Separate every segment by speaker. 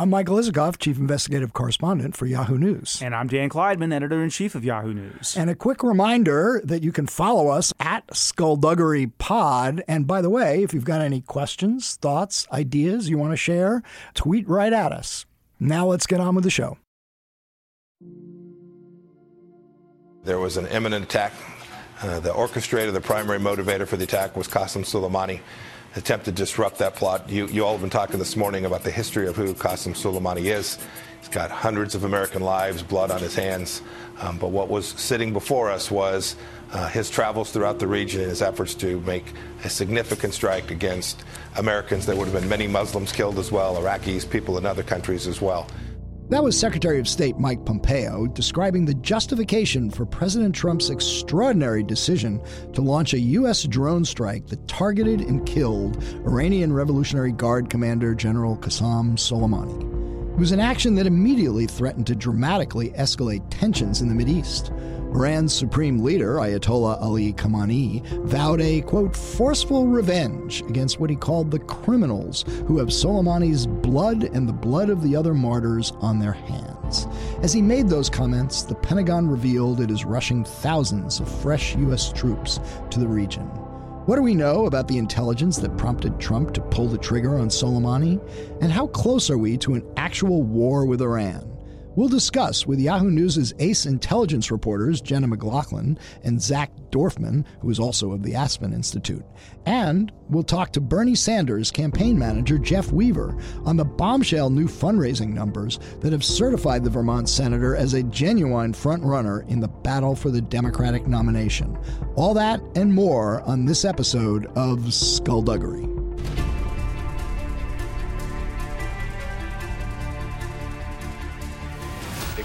Speaker 1: I'm Michael Isikoff, Chief Investigative Correspondent for Yahoo News.
Speaker 2: And I'm Dan Klaidman, Editor in Chief of Yahoo News.
Speaker 1: And a quick reminder that you can follow us at Skullduggery Pod. And by the way, if you've got any questions, thoughts, ideas you want to share, tweet right at us. Now let's get on with the show.
Speaker 3: There was an imminent attack. Uh, the orchestrator, the primary motivator for the attack was Qasem Soleimani attempt to disrupt that plot. You, you all have been talking this morning about the history of who Qasem Soleimani is. He's got hundreds of American lives, blood on his hands. Um, but what was sitting before us was uh, his travels throughout the region and his efforts to make a significant strike against Americans. There would have been many Muslims killed as well, Iraqis, people in other countries as well.
Speaker 1: That was Secretary of State Mike Pompeo describing the justification for President Trump's extraordinary decision to launch a U.S. drone strike that targeted and killed Iranian Revolutionary Guard Commander General Qasem Soleimani. It was an action that immediately threatened to dramatically escalate tensions in the Mideast. Iran's supreme leader, Ayatollah Ali Khamenei, vowed a, quote, forceful revenge against what he called the criminals who have Soleimani's blood and the blood of the other martyrs on their hands. As he made those comments, the Pentagon revealed it is rushing thousands of fresh U.S. troops to the region. What do we know about the intelligence that prompted Trump to pull the trigger on Soleimani? And how close are we to an actual war with Iran? We'll discuss with Yahoo News' ace intelligence reporters Jenna McLaughlin and Zach Dorfman, who is also of the Aspen Institute. And we'll talk to Bernie Sanders' campaign manager Jeff Weaver on the bombshell new fundraising numbers that have certified the Vermont senator as a genuine frontrunner in the battle for the Democratic nomination. All that and more on this episode of Skullduggery.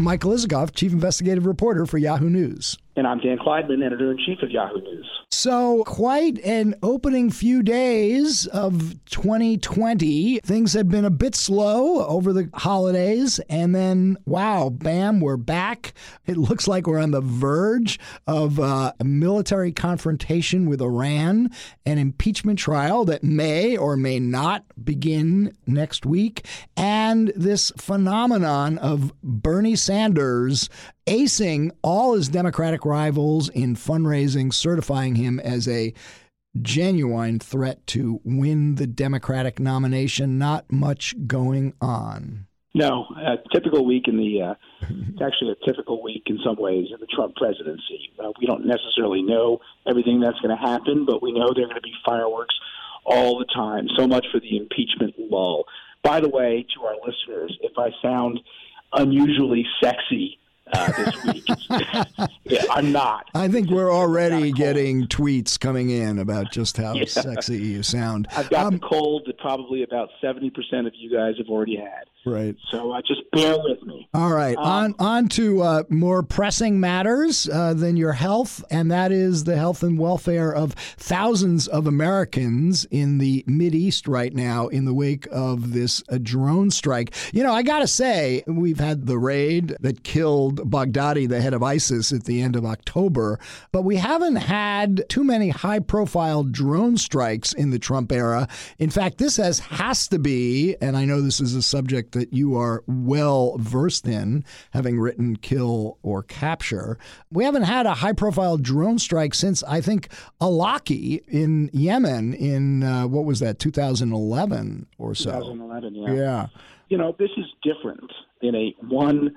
Speaker 1: I'm Michael Isikoff, Chief Investigative Reporter for Yahoo News.
Speaker 4: And I'm Dan Klaidman, Editor in Chief of Yahoo News.
Speaker 1: So, quite an opening few days of 2020. Things had been a bit slow over the holidays, and then, wow, bam, we're back. It looks like we're on the verge of uh, a military confrontation with Iran, an impeachment trial that may or may not begin next week, and this phenomenon of Bernie Sanders acing all his Democratic rivals in fundraising, certifying him as a genuine threat to win the Democratic nomination. Not much going on.
Speaker 4: No, a typical week in the, uh, actually a typical week in some ways in the Trump presidency. Uh, we don't necessarily know everything that's going to happen, but we know there are going to be fireworks all the time. So much for the impeachment lull. By the way, to our listeners, if I sound unusually sexy uh, this week. yeah, I'm not.
Speaker 1: I think we're already getting tweets coming in about just how yeah. sexy you sound.
Speaker 4: I've got um, the cold that probably about 70% of you guys have already had.
Speaker 1: Right.
Speaker 4: So uh, just bear with me.
Speaker 1: All right. Um, on on to uh, more pressing matters uh, than your health, and that is the health and welfare of thousands of Americans in the East right now in the wake of this uh, drone strike. You know, I got to say, we've had the raid that killed Baghdadi, the head of ISIS, at the end of October, but we haven't had too many high profile drone strikes in the Trump era. In fact, this has has to be, and I know this is a subject that you are well versed in, having written Kill or Capture. We haven't had a high profile drone strike since, I think, Awlaki in Yemen in, uh, what was that, 2011 or so?
Speaker 4: 2011, yeah.
Speaker 1: Yeah.
Speaker 4: You know, this is different in a one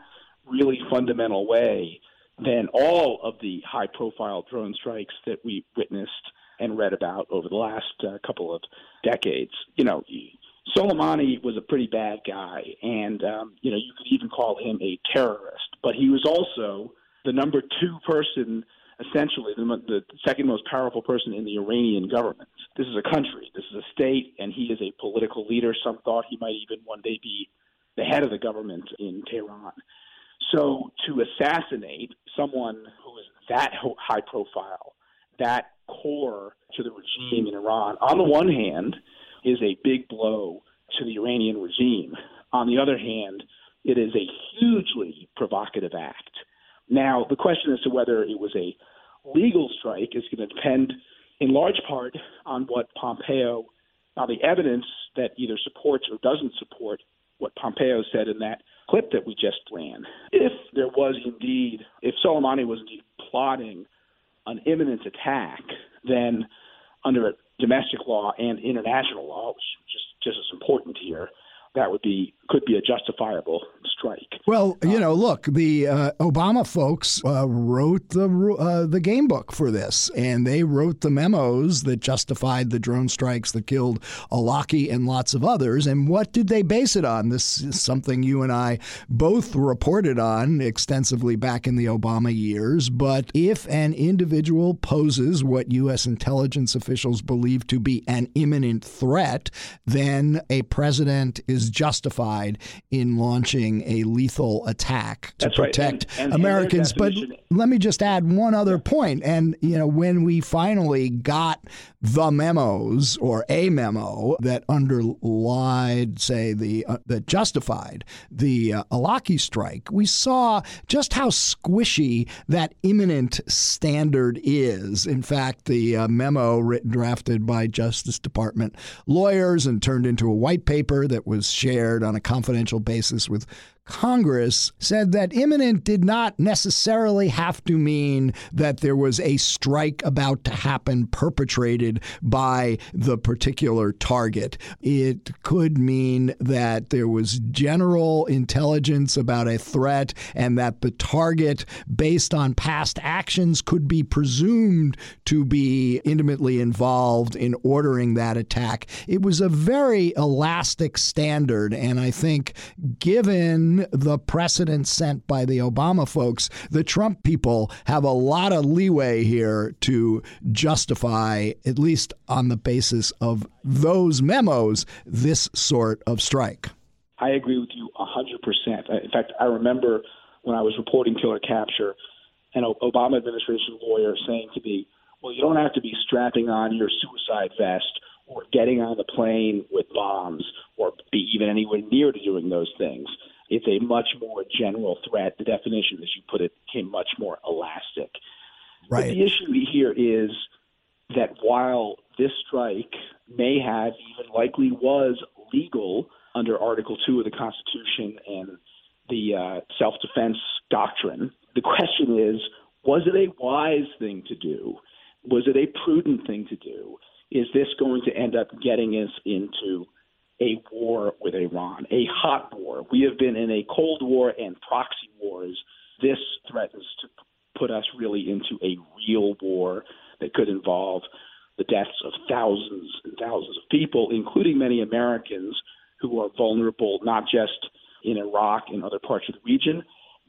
Speaker 4: really fundamental way than all of the high profile drone strikes that we witnessed and read about over the last uh, couple of decades. You know, Soleimani was a pretty bad guy, and um, you know you could even call him a terrorist. But he was also the number two person essentially the, the second most powerful person in the Iranian government. This is a country, this is a state, and he is a political leader. Some thought he might even one day be the head of the government in Tehran. So to assassinate someone who is that high profile, that core to the regime in mm. Iran, on the one hand, is a big blow to the Iranian regime. On the other hand, it is a hugely provocative act. Now, the question as to whether it was a legal strike is going to depend in large part on what Pompeo, on the evidence that either supports or doesn't support what Pompeo said in that clip that we just ran. If there was indeed, if Soleimani was indeed plotting an imminent attack, then under domestic law and international law, which is just, just as important here, that would be could be a justifiable strike.
Speaker 1: Well, you know, look, the uh, Obama folks uh, wrote the uh, the game book for this, and they wrote the memos that justified the drone strikes that killed Awlaki and lots of others. And what did they base it on? This is something you and I both reported on extensively back in the Obama years. But if an individual poses what U.S. intelligence officials believe to be an imminent threat, then a president is justified in launching a lethal attack to
Speaker 4: That's
Speaker 1: protect
Speaker 4: right. and, and,
Speaker 1: Americans.
Speaker 4: And
Speaker 1: but let me just add one other point. And you know, when we finally got the memos or a memo that underlied, say, the uh, that justified the uh, Awlaki strike, we saw just how squishy that imminent standard is. In fact, the uh, memo written drafted by Justice Department lawyers and turned into a white paper that was shared on a confidential basis with Congress said that imminent did not necessarily have to mean that there was a strike about to happen perpetrated by the particular target. It could mean that there was general intelligence about a threat and that the target, based on past actions, could be presumed to be intimately involved in ordering that attack. It was a very elastic standard, and I think given the precedent sent by the Obama folks, the Trump people have a lot of leeway here to justify, at least on the basis of those memos, this sort of strike.
Speaker 4: I agree with you 100%. In fact, I remember when I was reporting Kill or Capture, an Obama administration lawyer saying to me, well, you don't have to be strapping on your suicide vest or getting on the plane with bombs or be even anywhere near to doing those things it's a much more general threat. The definition, as you put it, became much more elastic.
Speaker 1: Right.
Speaker 4: But the issue here is that while this strike may have, even likely was legal under Article 2 of the Constitution and the uh, self defense doctrine, the question is was it a wise thing to do? Was it a prudent thing to do? Is this going to end up getting us into a war with Iran, a hot war. We have been in a Cold War and proxy wars. This threatens to put us really into a real war that could involve the deaths of thousands and thousands of people, including many Americans who are vulnerable not just in Iraq and other parts of the region,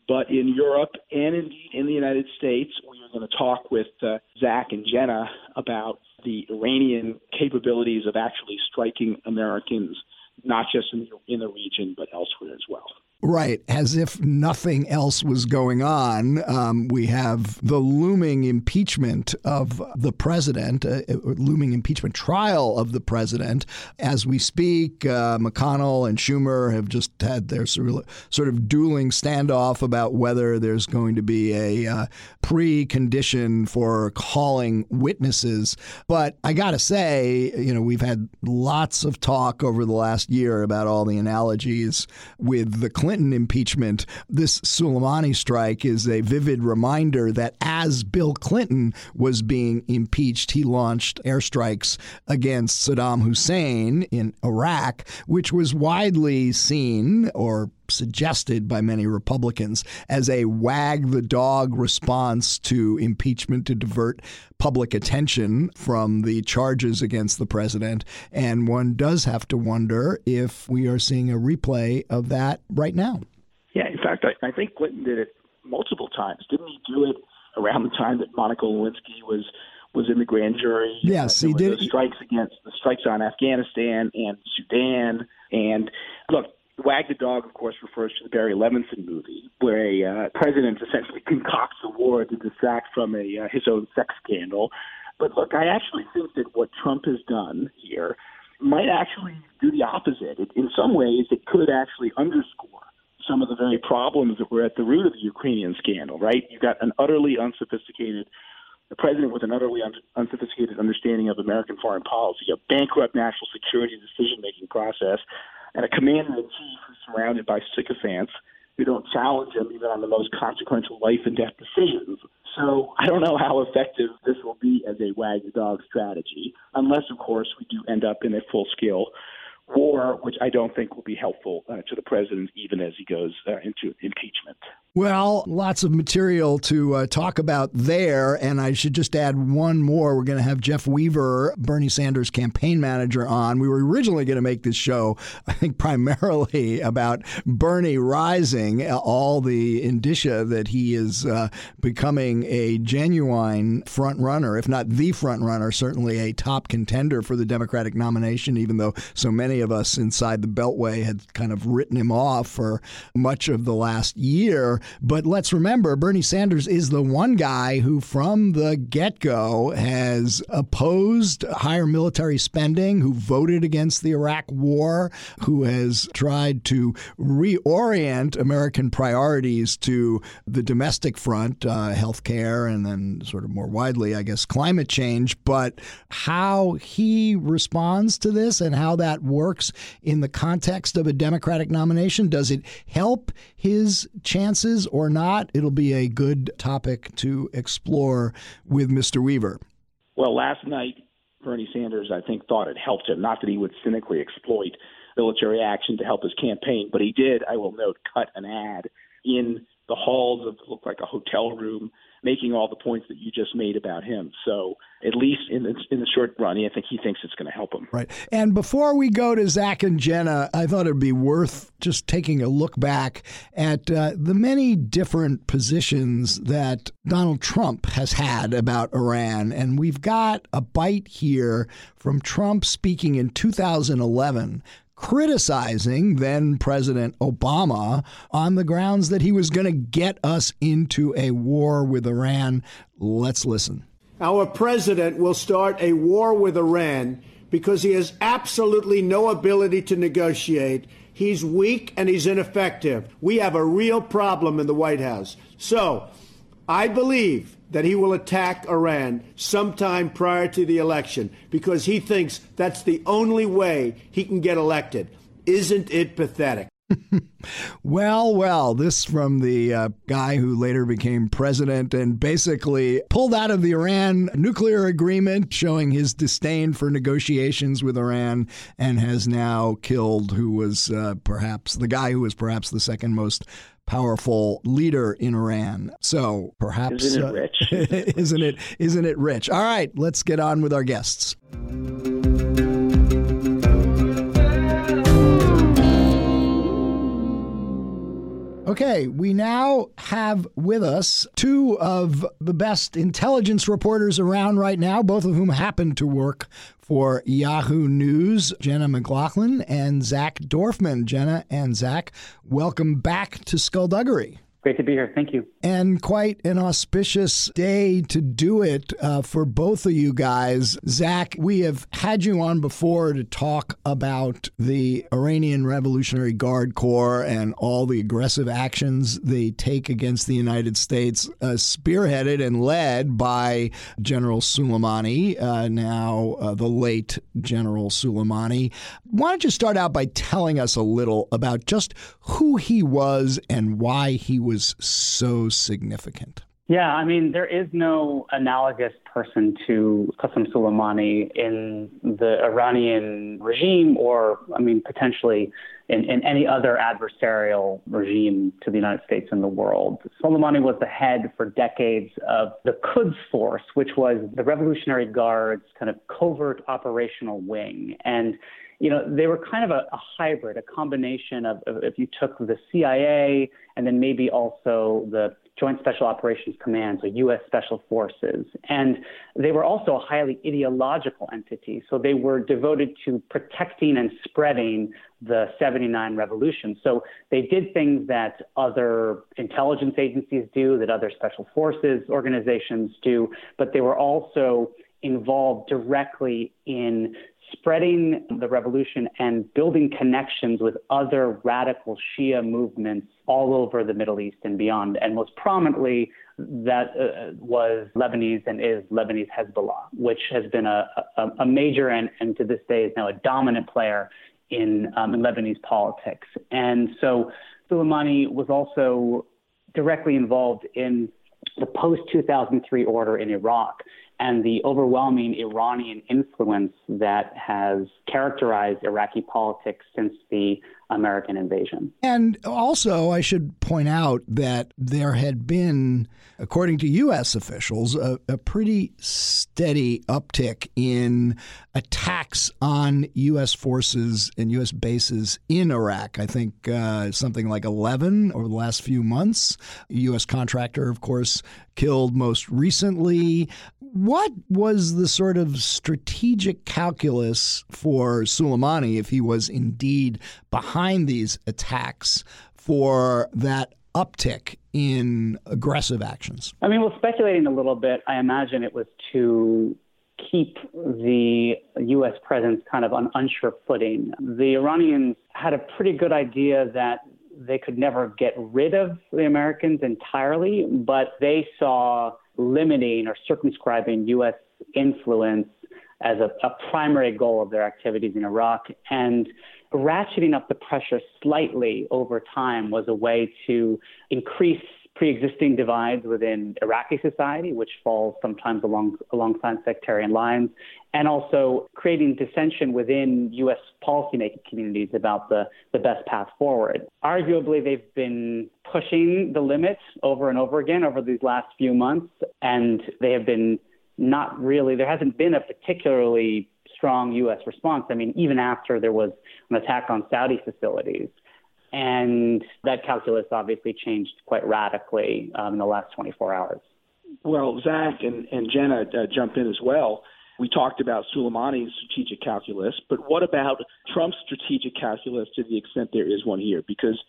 Speaker 4: but in Europe and indeed in the United States. We are going to talk with uh, Zach and Jenna about the Iranian capabilities of actually striking Americans, not just in the, in the region, but elsewhere as well.
Speaker 1: Right, as if nothing else was going on. Um, we have the looming impeachment of the president, uh, uh looming impeachment trial of the president. As we speak, uh, McConnell and Schumer have just had their sort of dueling standoff about whether there's going to be a uh, precondition for calling witnesses. But I got to say, you know, we've had lots of talk over the last year about all the analogies with the Clinton Clinton impeachment, this Soleimani strike is a vivid reminder that as Bill Clinton was being impeached, he launched airstrikes against Saddam Hussein in Iraq, which was widely seen or suggested by many Republicans as a wag the dog response to impeachment to divert public attention from the charges against the president. And one does have to wonder if we are seeing a replay of that right now.
Speaker 4: Yeah, in fact, I, I think Clinton did it multiple times. Didn't he do it around the time that Monica Lewinsky was was in the grand jury.
Speaker 1: Yes, he did.
Speaker 4: The strikes against the strikes on Afghanistan and Sudan. And look, Wag the Dog, of course, refers to the Barry Levinson movie, where a uh, president essentially concocts a war to distract from a uh, his own sex scandal. But look, I actually think that what Trump has done here might actually do the opposite. It, in some ways, it could actually underscore some of the very problems that were at the root of the Ukrainian scandal, right? You've got an utterly unsophisticated the president with an utterly un- unsophisticated understanding of American foreign policy, a bankrupt national security decision making process, and a commander in chief who's surrounded by sycophants who don't challenge him even on the most consequential life and death decisions. So I don't know how effective this will be as a wag the dog strategy, unless, of course, we do end up in a full scale war, which I don't think will be helpful uh, to the president even as he goes uh, into impeachment.
Speaker 1: Well, lots of material to uh, talk about there. And I should just add one more. We're going to have Jeff Weaver, Bernie Sanders campaign manager, on. We were originally going to make this show, I think, primarily about Bernie rising, all the indicia that he is uh, becoming a genuine front runner, if not the front runner, certainly a top contender for the Democratic nomination, even though so many of us inside the Beltway had kind of written him off for much of the last year. But let's remember, Bernie Sanders is the one guy who, from the get go, has opposed higher military spending, who voted against the Iraq war, who has tried to reorient American priorities to the domestic front, uh, health care, and then sort of more widely, I guess, climate change. But how he responds to this and how that works in the context of a Democratic nomination, does it help his chances? or not, it'll be a good topic to explore with Mr. Weaver.
Speaker 4: Well, last night, Bernie Sanders, I think, thought it helped him. Not that he would cynically exploit military action to help his campaign, but he did, I will note, cut an ad in the halls of looked like a hotel room making all the points that you just made about him. So at least in the, in the short run, I think he thinks it's going to help him.
Speaker 1: Right. And before we go to Zach and Jenna, I thought it'd be worth just taking a look back at uh, the many different positions that Donald Trump has had about Iran. And we've got a bite here from Trump speaking in 2011 criticizing then President Obama on the grounds that he was going to get us into a war with Iran. Let's listen.
Speaker 5: Our president will start a war with Iran because he has absolutely no ability to negotiate. He's weak and he's ineffective. We have a real problem in the White House. So, I believe that he will attack Iran sometime prior to the election because he thinks that's the only way he can get elected. Isn't it pathetic?
Speaker 1: well, well, this from the uh, guy who later became president and basically pulled out of the Iran nuclear agreement, showing his disdain for negotiations with Iran, and has now killed who was uh, perhaps the guy who was perhaps the second most powerful leader in Iran. So perhaps
Speaker 4: isn't it rich?
Speaker 1: Isn't it? Isn't it rich? All right, let's get on with our guests. Okay, we now have with us two of the best intelligence reporters around right now, both of whom happen to work for Yahoo News, Jenna McLaughlin and Zach Dorfman. Jenna and Zach, welcome back to Skullduggery.
Speaker 6: Great to be here. Thank you.
Speaker 1: And quite an auspicious day to do it uh, for both of you guys. Zach, we have had you on before to talk about the Iranian Revolutionary Guard Corps and all the aggressive actions they take against the United States, uh, spearheaded and led by General Soleimani, uh, now uh, the late General Soleimani. Why don't you start out by telling us a little about just who he was and why he was? Was so significant?
Speaker 6: Yeah, I mean, there is no analogous person to Qasem Soleimani in the Iranian regime or, I mean, potentially in, in any other adversarial regime to the United States and the world. Soleimani was the head for decades of the Quds Force, which was the Revolutionary Guard's kind of covert operational wing. And you know, they were kind of a, a hybrid, a combination of, of if you took the CIA and then maybe also the Joint Special Operations Command, so U.S. Special Forces. And they were also a highly ideological entity. So they were devoted to protecting and spreading the 79 revolution. So they did things that other intelligence agencies do, that other special forces organizations do, but they were also involved directly in spreading the revolution and building connections with other radical Shia movements all over the Middle East and beyond. And most prominently, that uh, was Lebanese and is Lebanese Hezbollah, which has been a, a, a major and, and to this day is now a dominant player in, um, in Lebanese politics. And so Soleimani was also directly involved in the post 2003 order in Iraq and the overwhelming Iranian influence that has characterized Iraqi politics since the American invasion.
Speaker 1: And also, I should point out that there had been, according to U.S. officials, a, a pretty steady uptick in attacks on U.S. forces and U.S. bases in Iraq. I think uh, something like 11 over the last few months. U.S. contractor, of course, killed most recently. What was the sort of strategic calculus for Soleimani if he was indeed behind these attacks for that uptick in aggressive actions?
Speaker 6: I mean, well, speculating a little bit, I imagine it was to keep the U.S. presence kind of on unsure footing. The Iranians had a pretty good idea that they could never get rid of the Americans entirely, but they saw limiting or circumscribing U.S. influence as a, a, primary goal of their activities in Iraq. And ratcheting up the pressure slightly over time was a way to increase pre-existing divides within Iraqi society, which falls sometimes along, alongside sectarian lines, and also creating dissension within U.S. policymaking communities about the, the best path forward. Arguably, they've been pushing the limits over and over again over these last few months, and they have been not really, there hasn't been a particularly strong U.S. response. I mean, even after there was an attack on Saudi facilities, and that calculus obviously changed quite radically um, in the last 24 hours.
Speaker 4: Well, Zach and, and Jenna uh, jump in as well. We talked about Soleimani's strategic calculus, but what about Trump's strategic calculus to the extent there is one here? Because,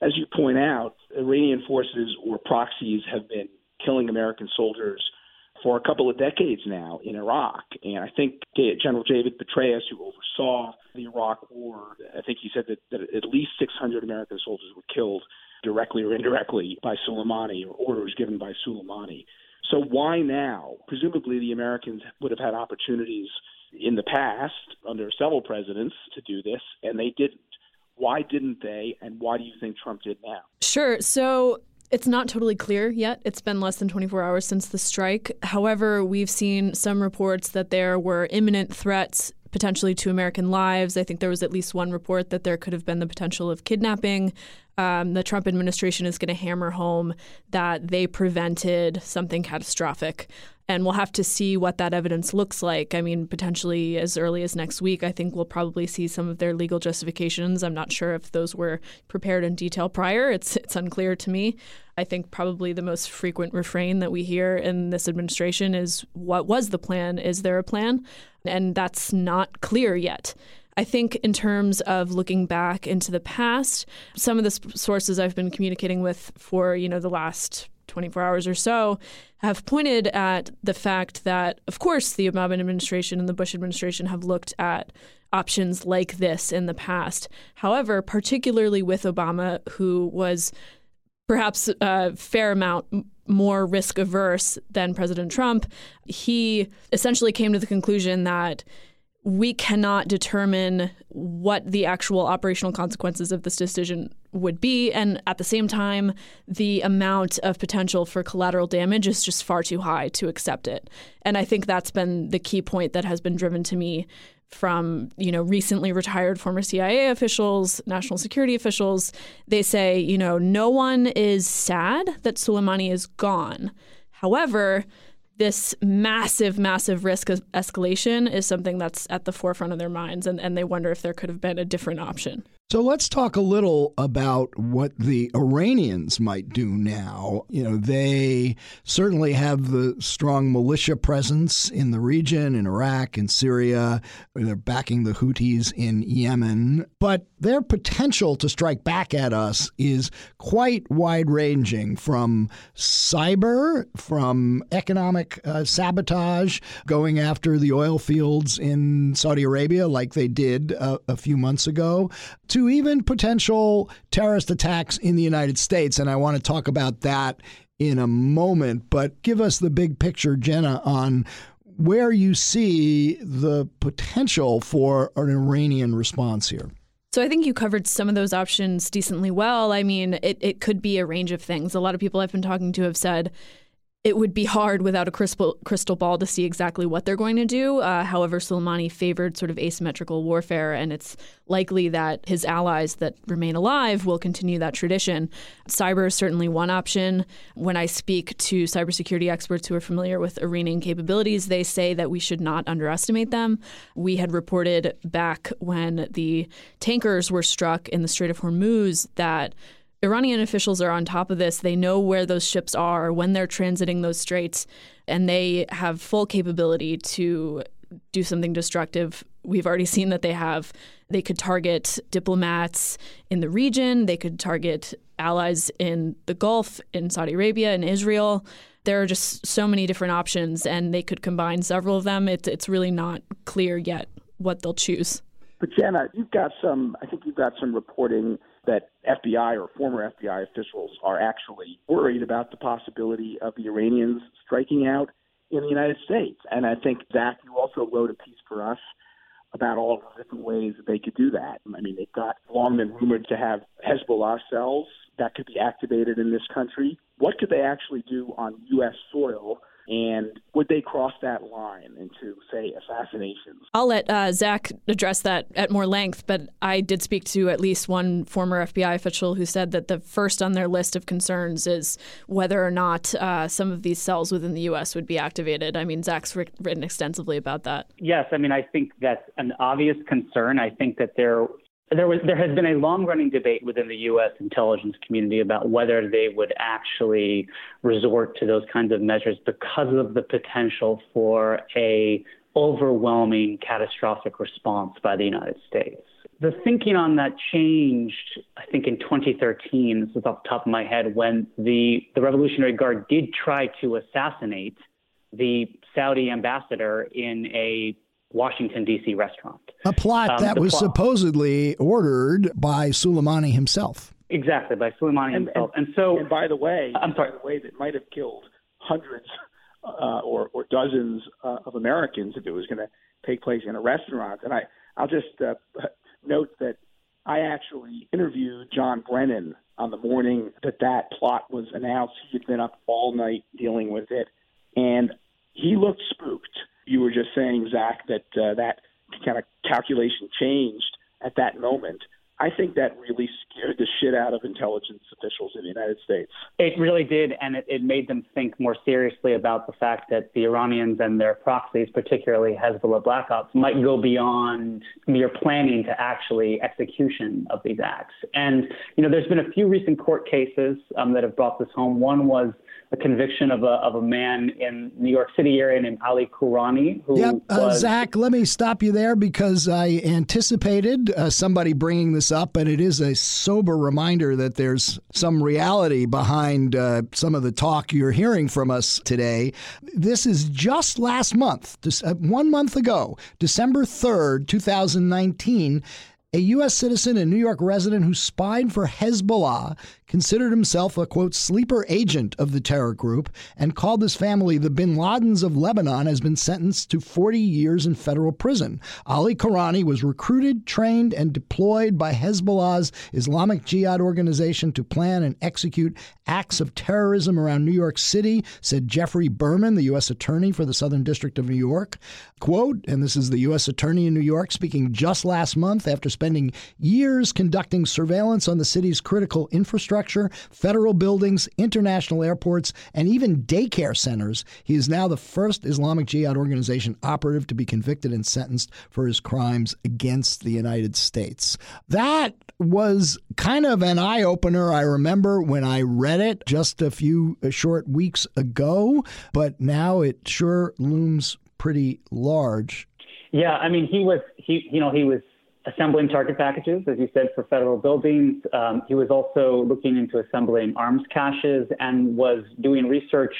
Speaker 4: as you point out, Iranian forces or proxies have been killing American soldiers for a couple of decades now in Iraq. And I think General David Petraeus, who oversaw the Iraq War, I think he said that, that at least 600 American soldiers were killed directly or indirectly by Soleimani or orders given by Soleimani. So why now? Presumably the Americans would have had opportunities in the past under several presidents to do this, and they didn't. Why didn't they, and why do you think Trump did now?
Speaker 7: Sure. So it's not totally clear yet. It's been less than 24 hours since the strike. However, we've seen some reports that there were imminent threats potentially to American lives. I think there was at least one report that there could have been the potential of kidnapping. Um, the Trump administration is going to hammer home that they prevented something catastrophic. And we'll have to see what that evidence looks like. I mean, potentially as early as next week, I think we'll probably see some of their legal justifications. I'm not sure if those were prepared in detail prior. It's it's unclear to me. I think probably the most frequent refrain that we hear in this administration is what was the plan? Is there a plan? And that's not clear yet. I think, in terms of looking back into the past, some of the sources I've been communicating with for you know the last 24 hours or so have pointed at the fact that, of course, the Obama administration and the Bush administration have looked at options like this in the past. However, particularly with Obama, who was perhaps a fair amount more risk averse than President Trump, he essentially came to the conclusion that we cannot determine what the actual operational consequences of this decision would be. And at the same time, the amount of potential for collateral damage is just far too high to accept it. And I think that's been the key point that has been driven to me from you know recently retired former CIA officials, national security officials. They say you know no one is sad that Soleimani is gone. However, this massive, massive risk of escalation is something that's at the forefront of their minds, and, and they wonder if there could have been a different option.
Speaker 1: So let's talk a little about what the Iranians might do now. You know, they certainly have the strong militia presence in the region, in Iraq, in Syria. They're backing the Houthis in Yemen. But their potential to strike back at us is quite wide ranging from cyber, from economic uh, sabotage, going after the oil fields in Saudi Arabia like they did uh, a few months ago to even potential terrorist attacks in the United States. And I want to talk about that in a moment. But give us the big picture, Jenna, on where you see the potential for an Iranian response here.
Speaker 7: So I think you covered some of those options decently well. I mean, it, it could be a range of things. A lot of people I've been talking to have said it would be hard without a crystal, crystal ball to see exactly what they're going to do. Uh, however, Soleimani favored sort of asymmetrical warfare, and it's likely that his allies that remain alive will continue that tradition. Cyber is certainly one option. When I speak to cybersecurity experts who are familiar with Iranian capabilities, they say that we should not underestimate them. We had reported back when the tankers were struck in the Strait of Hormuz that Iranian officials are on top of this. They know where those ships are, when they're transiting those straits, and they have full capability to do something destructive. We've already seen that they have. They could target diplomats in the region, they could target allies in the Gulf, in Saudi Arabia, in Israel. There are just so many different options, and they could combine several of them. It's, it's really not clear yet what they'll choose.
Speaker 4: But Jenna, you've got some. I think you've got some reporting that FBI or former FBI officials are actually worried about the possibility of the Iranians striking out in the United States. And I think, Zach, you also wrote a piece for us about all the different ways that they could do that. I mean, they've got long been rumored to have Hezbollah cells that could be activated in this country. What could they actually do on U.S. soil and would they cross that line into, say, assassinations?
Speaker 7: I'll let uh, Zach address that at more length, but I did speak to at least one former FBI official who said that the first on their list of concerns is whether or not uh, some of these cells within the U.S. would be activated. I mean, Zach's written extensively about that.
Speaker 6: Yes, I mean, I think that's an obvious concern. I think that there there was there has been a long running debate within the U.S. intelligence community about whether they would actually resort to those kinds of measures because of the potential for a overwhelming catastrophic response by the United States. The thinking on that changed, I think, in 2013. This is off the top of my head when the the Revolutionary Guard did try to assassinate the Saudi ambassador in a Washington, D.C. restaurant.
Speaker 1: A plot um, that was plot. supposedly ordered by Soleimani himself.
Speaker 6: Exactly, by Soleimani and, himself.
Speaker 4: And,
Speaker 6: and, so.
Speaker 4: And by the way,
Speaker 6: I'm sorry.
Speaker 4: By the way, that might have killed hundreds uh, or, or dozens uh, of Americans if it was going to take place in a restaurant. And I, I'll just uh, note that I actually interviewed John Brennan on the morning that that plot was announced. He had been up all night dealing with it, and he looked spooked you were just saying, Zach, that uh, that kind of calculation changed at that moment. I think that really scared the shit out of intelligence officials in the United States.
Speaker 6: It really did, and it, it made them think more seriously about the fact that the Iranians and their proxies, particularly Hezbollah Black Ops, might go beyond mere planning to actually execution of these acts. And, you know, there's been a few recent court cases um, that have brought this home. One was a conviction of a, of a man in New York City area named Ali Kourani. Who
Speaker 1: yep. Uh,
Speaker 6: was...
Speaker 1: Zach, let me stop you there because I anticipated uh, somebody bringing this up, and it is a sober reminder that there's some reality behind uh, some of the talk you're hearing from us today. This is just last month, uh, one month ago, December 3rd, 2019 a U.S. citizen and New York resident who spied for Hezbollah considered himself a quote sleeper agent of the terror group and called his family the bin Ladens of Lebanon has been sentenced to 40 years in federal prison. Ali Kourani was recruited, trained, and deployed by Hezbollah's Islamic Jihad organization to plan and execute acts of terrorism around New York City, said Geoffrey Berman, the U.S. Attorney for the Southern District of New York. Quote, and this is the U.S. Attorney in New York speaking just last month after spending spending years conducting surveillance on the city's critical infrastructure, federal buildings, international airports, and even daycare centers. He is now the first Islamic Jihad organization operative to be convicted and sentenced for his crimes against the United States. That was kind of an eye opener. I remember when I read it just a few uh, short weeks ago, but now it sure looms pretty large.
Speaker 6: Yeah, I mean, he was he you know he was assembling target packages, as you said, for federal buildings. Um, he was also looking into assembling arms caches and was doing research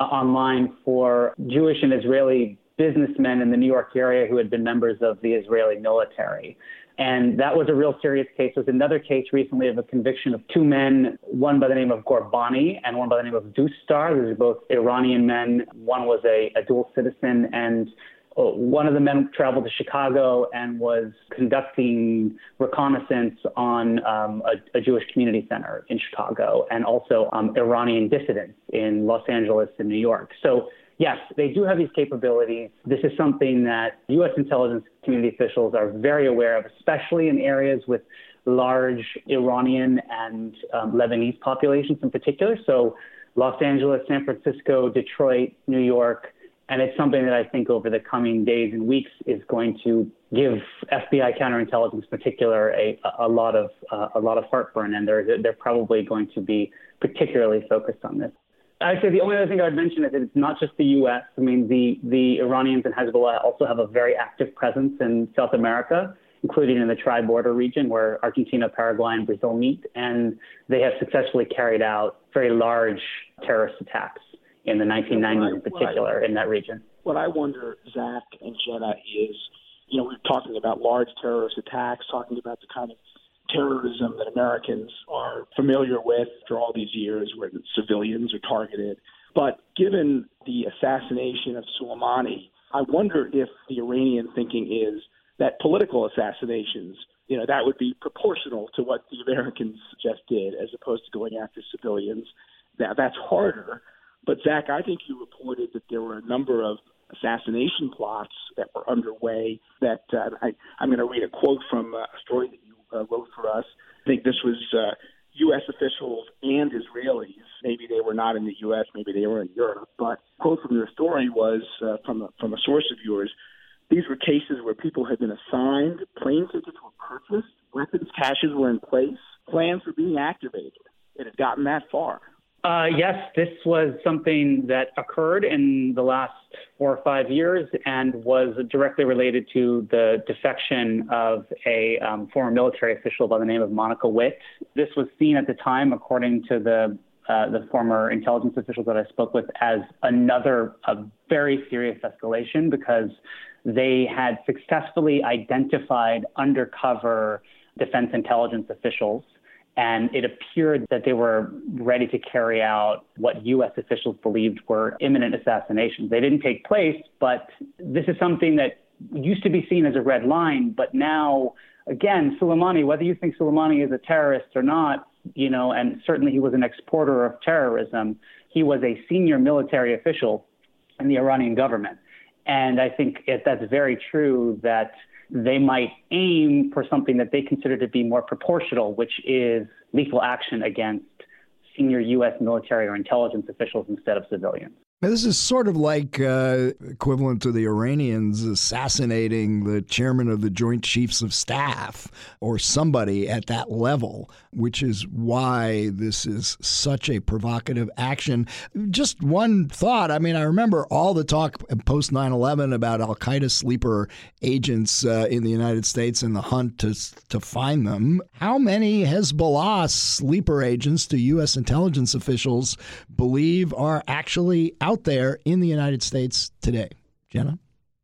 Speaker 6: uh, online for Jewish and Israeli businessmen in the New York area who had been members of the Israeli military. And that was a real serious case. There was another case recently of a conviction of two men, one by the name of Ghorbani and one by the name of Doostdar. These are both Iranian men. One was a, a dual citizen, and one of the men traveled to Chicago and was conducting reconnaissance on um, a, a, Jewish community center in Chicago and also um, Iranian dissidents in Los Angeles and New York. So yes, they do have these capabilities. This is something that U.S. intelligence community officials are very aware of, especially in areas with large Iranian and um, Lebanese populations in particular. So, Los Angeles, San Francisco, Detroit, New York. And it's something that I think over the coming days and weeks is going to give FBI counterintelligence, in particular, a, a lot of uh, a lot of heartburn, and they're they're probably going to be particularly focused on this. I'd say the only other thing I would mention is that it's not just the U.S. I mean, the, the Iranians and Hezbollah also have a very active presence in South America, including in the tri-border region where Argentina, Paraguay, and Brazil meet. And they have successfully carried out very large terrorist attacks in the 1990s in particular in that region.
Speaker 4: What I wonder, Zach and Jenna, is, you know, we're talking about large terrorist attacks, talking about the kind of terrorism that Americans are familiar with for all these years, where civilians are targeted. But given the assassination of Soleimani, I wonder if the Iranian thinking is that political assassinations, you know, that would be proportional to what the Americans just did, as opposed to going after civilians. Now that's harder. But Zach, I think you reported that there were a number of assassination plots that were underway. That uh, I, I'm going to read a quote from a story that you uh, wrote for us. I think this was uh, U.S. officials and Israelis. Maybe they were not in the U.S., maybe they were in Europe. But quote from your story was uh, from a, from a source of yours. These were cases where people had been assigned, plane tickets were purchased, weapons caches were in place, plans were being activated. It had gotten that far.
Speaker 6: Uh, yes, this was something that occurred in the last four or five years and was directly related to the defection of a um, former military official by the name of Monica Witt. This was seen at the time, according to the uh, the former intelligence officials that I spoke with, as another a very serious escalation because they had successfully identified undercover defense intelligence officials and it appeared that they were ready to carry out what U.S. officials believed were imminent assassinations. They didn't take place, but this is something that used to be seen as a red line, but now, again, Soleimani, whether you think Soleimani is a terrorist or not, you know, and certainly he was an exporter of terrorism, he was a senior military official in the Iranian government. And I think it, that's very true that they might aim for something that they consider to be more proportional, which is lethal action against senior U.S. military or intelligence officials instead of civilians.
Speaker 1: This is sort of like uh, equivalent to the Iranians assassinating the chairman of the Joint Chiefs of Staff or somebody at that level, which is why this is such a provocative action. Just one thought. I mean, I remember all the talk post 9 11 about Al Qaeda sleeper agents uh, in the United States and the hunt to, to find them. How many Hezbollah sleeper agents do U.S. intelligence officials believe are actually out? Out there in the United States today? Jenna?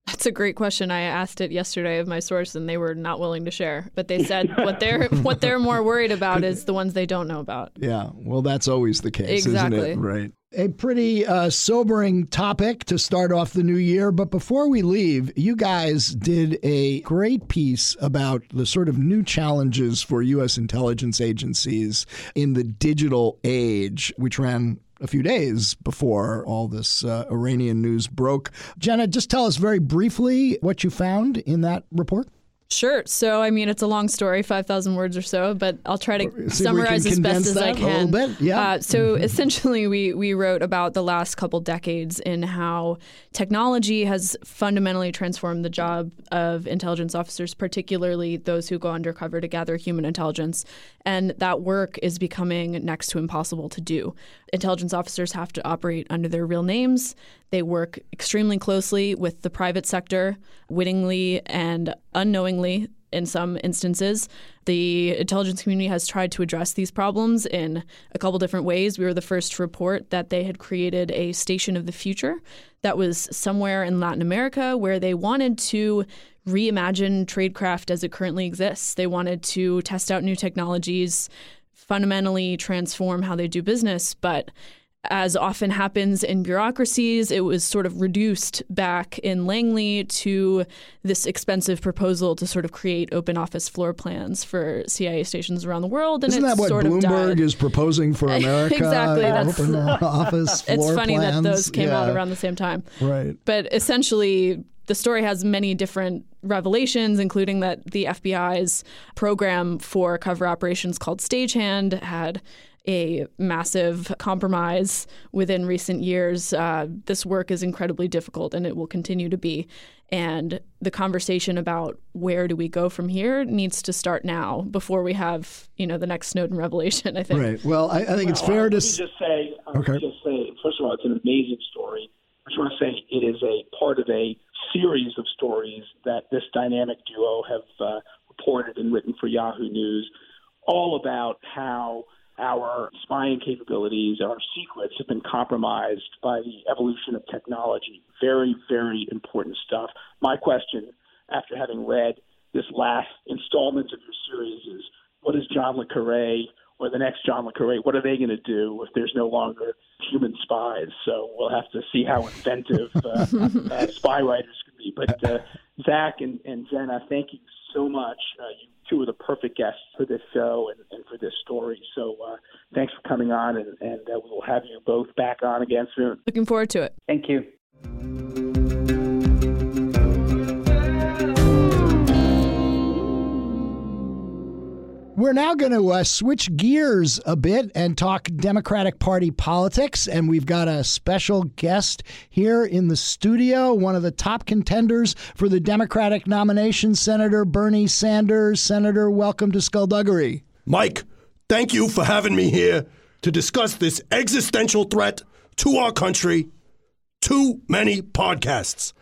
Speaker 7: That's a great question. I asked it yesterday of my source, and they were not willing to share. But they said what they're what they're more worried about is the ones they don't know about.
Speaker 1: Yeah, well, that's always the case,
Speaker 7: exactly.
Speaker 1: isn't it? Right. A pretty uh, sobering topic to start off the new year. But before we leave, you guys did a great piece about the sort of new challenges for U.S. intelligence agencies in the digital age, which ran a few days before all this uh, Iranian news broke. Jenna, just tell us very briefly what you found in that report.
Speaker 7: Sure. So, I mean, it's a long story, 5,000 words or so, but I'll try to
Speaker 1: See
Speaker 7: summarize as best as I can.
Speaker 1: A little bit. Yeah.
Speaker 7: Uh, so, essentially, we, we wrote about the last couple decades in how technology has fundamentally transformed the job of intelligence officers, particularly those who go undercover to gather human intelligence. And that work is becoming next to impossible to do. Intelligence officers have to operate under their real names. They work extremely closely with the private sector, wittingly and unknowingly in some instances. The intelligence community has tried to address these problems in a couple different ways. We were the first to report that they had created a station of the future that was somewhere in Latin America where they wanted to reimagine tradecraft as it currently exists. They wanted to test out new technologies, fundamentally transform how they do business, but as often happens in bureaucracies, it was sort of reduced back in Langley to this expensive proposal to sort of create open office floor plans for CIA stations around the world.
Speaker 1: And Isn't that what Bloomberg is proposing for America?
Speaker 7: exactly.
Speaker 1: That's, open office floor
Speaker 7: It's funny
Speaker 1: plans.
Speaker 7: that those came
Speaker 1: yeah.
Speaker 7: out around the same time.
Speaker 1: Right.
Speaker 7: But essentially, the story has many different revelations, including that the FBI's program for cover operations called Stagehand had a massive compromise within recent years. Uh, this work is incredibly difficult and it will continue to be. And the conversation about where do we go from here needs to start now before we have, you know, the next Snowden revelation, I think.
Speaker 1: Right. Well, I, I think it's fair
Speaker 4: let
Speaker 1: to
Speaker 4: me just say, uh,
Speaker 1: okay.
Speaker 4: just say, first of all, it's an amazing story. I just want to say it is a part of a series of stories that this dynamic duo have uh, reported and written for Yahoo News, all about how our spying capabilities, our secrets have been compromised by the evolution of technology. Very, very important stuff. My question, after having read this last installment of your series, is what is John Le Carre or the next John Le Carre, what are they going to do if there's no longer human spies? So we'll have to see how inventive uh, uh, spy writers can be. But uh, Zach and, and Jenna, thank you so much. Uh, you two are the perfect guests for this show and, and for this story. So uh, thanks for coming on, and, and uh, we will have you both back on again soon.
Speaker 7: Looking forward to it.
Speaker 6: Thank you.
Speaker 1: We're now going to uh, switch gears a bit and talk Democratic Party politics. And we've got a special guest here in the studio, one of the top contenders for the Democratic nomination, Senator Bernie Sanders. Senator, welcome to Skullduggery.
Speaker 8: Mike, thank you for having me here to discuss this existential threat to our country. Too many podcasts.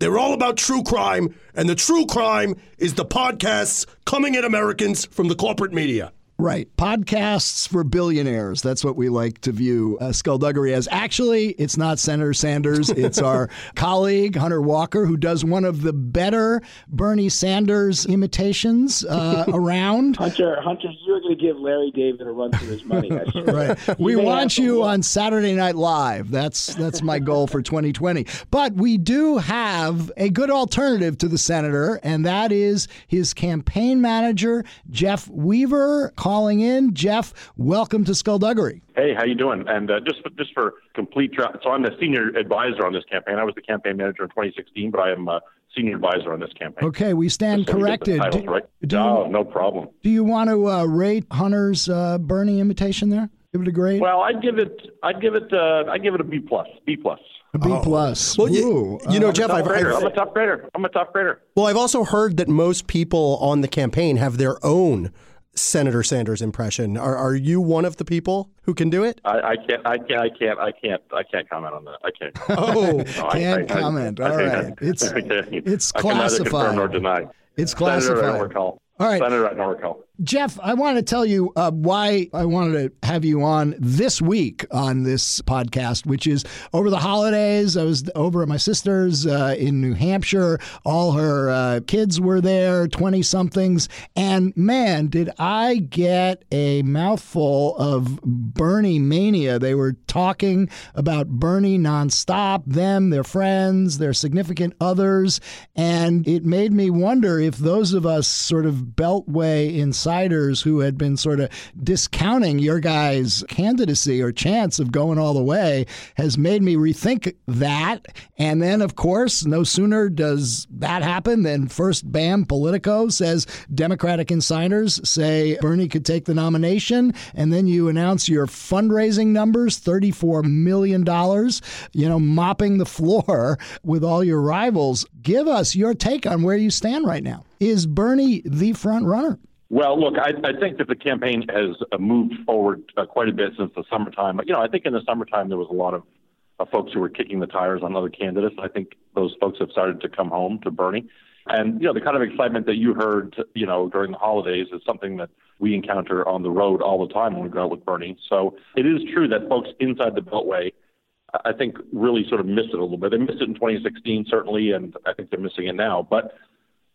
Speaker 8: They're all about true crime, and the true crime is the podcasts coming at Americans from the corporate media.
Speaker 1: Right. Podcasts for billionaires. That's what we like to view uh, Skullduggery as. Actually, it's not Senator Sanders. It's our colleague, Hunter Walker, who does one of the better Bernie Sanders imitations uh, around.
Speaker 4: Hunter, Hunter, you're going to give Larry David a run for his money.
Speaker 1: right. We want you on Saturday Night Live. That's that's my goal for 2020. But we do have a good alternative to the senator, and that is his campaign manager, Jeff Weaver calling in. Jeff, welcome to Skullduggery.
Speaker 9: Hey, how you doing? And uh, just just for complete, tra- so I'm the senior advisor on this campaign. I was the campaign manager in 2016, but I am a senior advisor on this campaign.
Speaker 1: Okay, we stand
Speaker 9: so we get the
Speaker 1: corrected.
Speaker 9: titles
Speaker 1: Do-
Speaker 9: right.
Speaker 1: do you-
Speaker 9: oh, no problem.
Speaker 1: Do you want to uh, rate Hunter's uh, Bernie imitation there? Give it a grade.
Speaker 9: Well, I'd give it, I'd give it, uh, I'd give it a B plus, B plus.
Speaker 1: A B plus.
Speaker 10: Well, you, you know, Jeff,
Speaker 9: I'm a
Speaker 10: I've,
Speaker 9: top grader.
Speaker 10: I've,
Speaker 9: I'm a top grader. I'm a top grader.
Speaker 10: well, I've also heard that most people on the campaign have their own Senator Sanders impression. Are, are you one of the people who can do it?
Speaker 9: I, I can't, I can't, I can't, I can't, I can't comment on that. I can't.
Speaker 10: Oh,
Speaker 9: No,
Speaker 1: can't
Speaker 9: I- I-
Speaker 1: comment. All right. It's- it's
Speaker 9: I can neither confirm
Speaker 1: classified.
Speaker 9: nor deny.
Speaker 1: It's
Speaker 9: Senator, I
Speaker 1: classified.
Speaker 9: don't recall.
Speaker 1: All right.
Speaker 9: Senator, I don't recall.
Speaker 1: Jeff, I want to tell you uh, why I wanted to have you on this week on this podcast, which is over the holidays. I was over at my sister's uh, in New Hampshire. All her uh, kids were there, 20 somethings. And man, did I get a mouthful of Bernie mania. They were talking about Bernie nonstop, them, their friends, their significant others. And it made me wonder if those of us sort of beltway inside insiders who had been sort of discounting your guys' candidacy or chance of going all the way has made me rethink that. And then, of course, no sooner does that happen than first, bam, Politico says Democratic insiders say Bernie could take the nomination. And then you announce your fundraising numbers $34 million, you know, mopping the floor with all your rivals. Give us your take on where you stand right now. Is Bernie the front runner?
Speaker 9: Well, look, I, I think that the campaign has uh, moved forward uh, quite a bit since the summertime. You know, I think in the summertime there was a lot of uh, folks who were kicking the tires on other candidates. and I think those folks have started to come home to Bernie. And, you know, the kind of excitement that you heard, you know, during the holidays is something that we encounter on the road all the time when we go out with Bernie. So it is true that folks inside the Beltway, I think, really sort of missed it a little bit. They missed it in 2016, certainly, and I think they're missing it now. But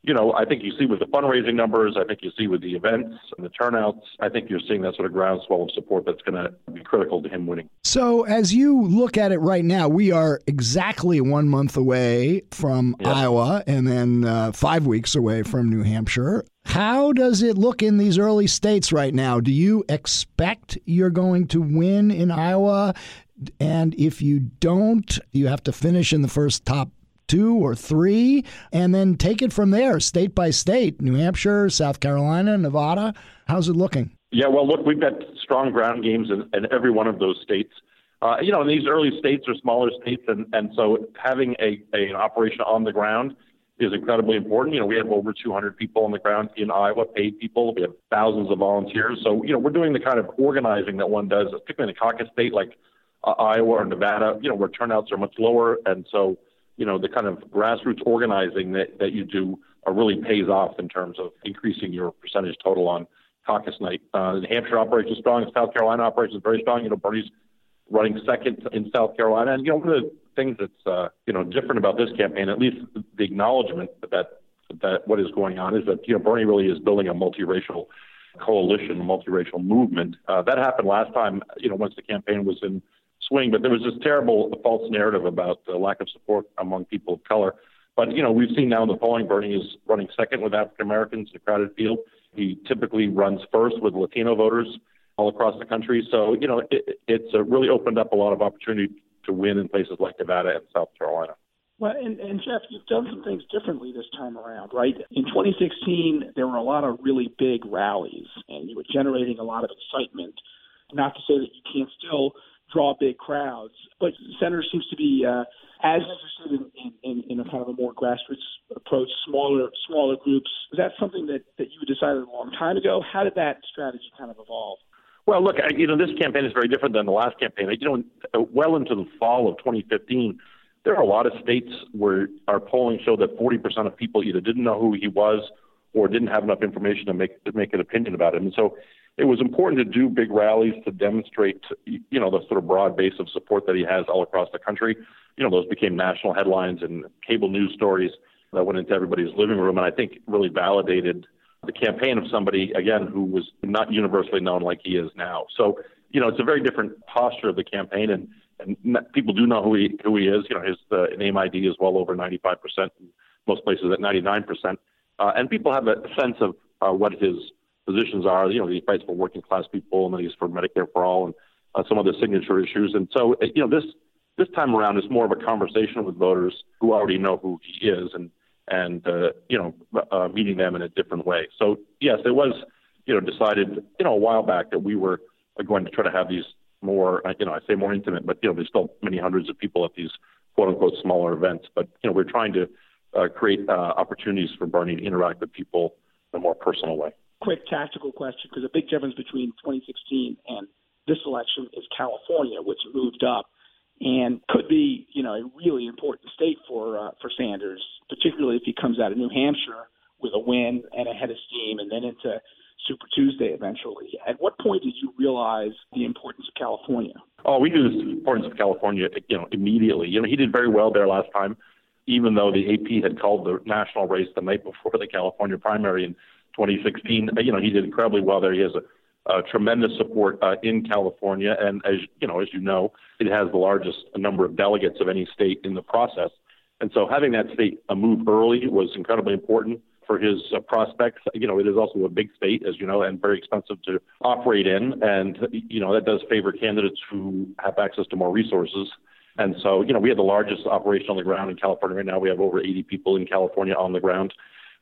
Speaker 9: you know, I think you see with the fundraising numbers, I think you see with the events and the turnouts, I think you're seeing that sort of groundswell of support that's going to be critical to him winning.
Speaker 1: So, as you look at it right now, we are exactly one month away from yep. Iowa and then uh, five weeks away from New Hampshire. How does it look in these early states right now? Do you expect you're going to win in Iowa? And if you don't, you have to finish in the first top two or three, and then take it from there, state by state. New Hampshire, South Carolina, Nevada. How's it looking?
Speaker 9: Yeah, well, look, we've got strong ground games in, in every one of those states. Uh, you know, in these early states are smaller states, and, and so having a, a an operation on the ground is incredibly important. You know, we have over 200 people on the ground in Iowa, paid people. We have thousands of volunteers. So, you know, we're doing the kind of organizing that one does, particularly in a caucus state like uh, Iowa or Nevada, you know, where turnouts are much lower. And so you know, the kind of grassroots organizing that, that you do uh, really pays off in terms of increasing your percentage total on caucus night. Uh, the Hampshire operation is strong. South Carolina operation is very strong. You know, Bernie's running second in South Carolina. And, you know, one of the things that's, uh, you know, different about this campaign, at least the acknowledgement that, that what is going on is that, you know, Bernie really is building a multiracial coalition, a multiracial movement. Uh, that happened last time, you know, once the campaign was in swing. But there was this terrible false narrative about the lack of support among people of color. But you know, we've seen now in the polling, Bernie is running second with African Americans in a crowded field. He typically runs first with Latino voters all across the country. So you know, it, it's uh, really opened up a lot of opportunity to win in places like Nevada and South Carolina.
Speaker 4: Well, and, and Jeff, you've done some things differently this time around, right? In 2016, there were a lot of really big rallies, and you were generating a lot of excitement. Not to say that you can't still draw big crowds. But Senator seems to be uh, as interested in, in, in, a kind of a more grassroots approach, smaller smaller groups. Was that something that, that you decided a long time ago? How did that strategy kind of evolve?
Speaker 9: Well, look, you know, this campaign is very different than the last campaign. You know, well into the fall of 2015, there are a lot of states where our polling showed that 40% of people either didn't know who he was or didn't have enough information to make to make an opinion about him. And so it was important to do big rallies to demonstrate, you know, the sort of broad base of support that he has all across the country. You know, those became national headlines and cable news stories that went into everybody's living room, and I think really validated the campaign of somebody again who was not universally known like he is now. So, you know, it's a very different posture of the campaign, and and people do know who he who he is. You know, his uh, name ID is well over 95 percent, most places at 99 percent, uh, and people have a sense of uh, what his positions are. You know, he fights for working class people, and then he's for Medicare for all, and uh, some other signature issues. And so, uh, you know, this this time around is more of a conversation with voters who already know who he is, and and uh, you know, uh, meeting them in a different way. So yes, it was you know decided you know a while back that we were going to try to have these more uh, you know I say more intimate, but you know there's still many hundreds of people at these quote unquote smaller events. But you know we're trying to uh, create uh, opportunities for Bernie to interact with people in a more personal way
Speaker 4: quick tactical question because a big difference between 2016 and this election is California, which moved up and could be, you know, a really important state for uh, for Sanders, particularly if he comes out of New Hampshire with a win and a head of steam, and then into Super Tuesday eventually. At what point did you realize the importance of California?
Speaker 9: Oh, we knew the importance of California, you know, immediately. You know, he did very well there last time, even though the AP had called the national race the night before the California primary, and 2016. You know, he did incredibly well there. He has a, a tremendous support uh, in California, and as you know, as you know, it has the largest number of delegates of any state in the process. And so, having that state uh, move early was incredibly important. for his uh, prospects. You know, it is also a big state, as you know, and very expensive to operate in. And, you know, that does favor candidates who have access to more resources. And so, you know, we have the largest operation on the ground in California right now. We have over 80 people in California on the ground.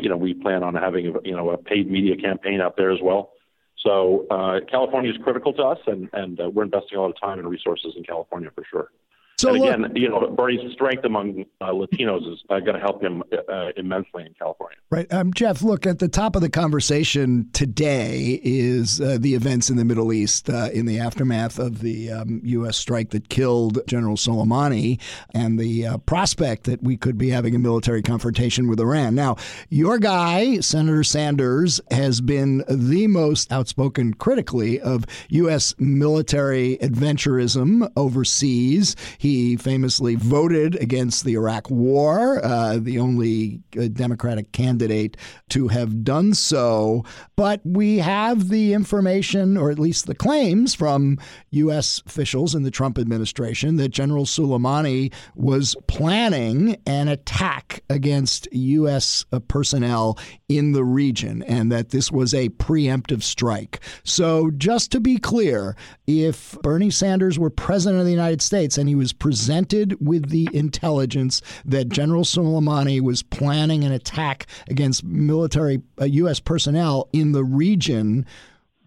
Speaker 9: You know, we plan on having, you know, a paid media campaign out there as well. So uh, California is critical to us, and, and uh, we're investing a lot of time and resources in California for sure. So and again, look, you know, Bernie's strength among uh, Latinos is uh, going to help him uh, immensely in California.
Speaker 1: Right, um, Jeff. Look at the top of the conversation today is uh, the events in the Middle East uh, in the aftermath of the um, U.S. strike that killed General Soleimani, and the uh, prospect that we could be having a military confrontation with Iran. Now, your guy, Senator Sanders, has been the most outspoken critically of U.S. military adventurism overseas. He famously voted against the Iraq War, uh, the only uh, Democratic candidate to have done so. But we have the information, or at least the claims, from U.S. officials in the Trump administration that General Soleimani was planning an attack against U.S. Uh, personnel in the region and that this was a preemptive strike. So, just to be clear, if Bernie Sanders were president of the United States and he was presented with the intelligence that General Soleimani was planning an attack against military uh, U.S. personnel in the region,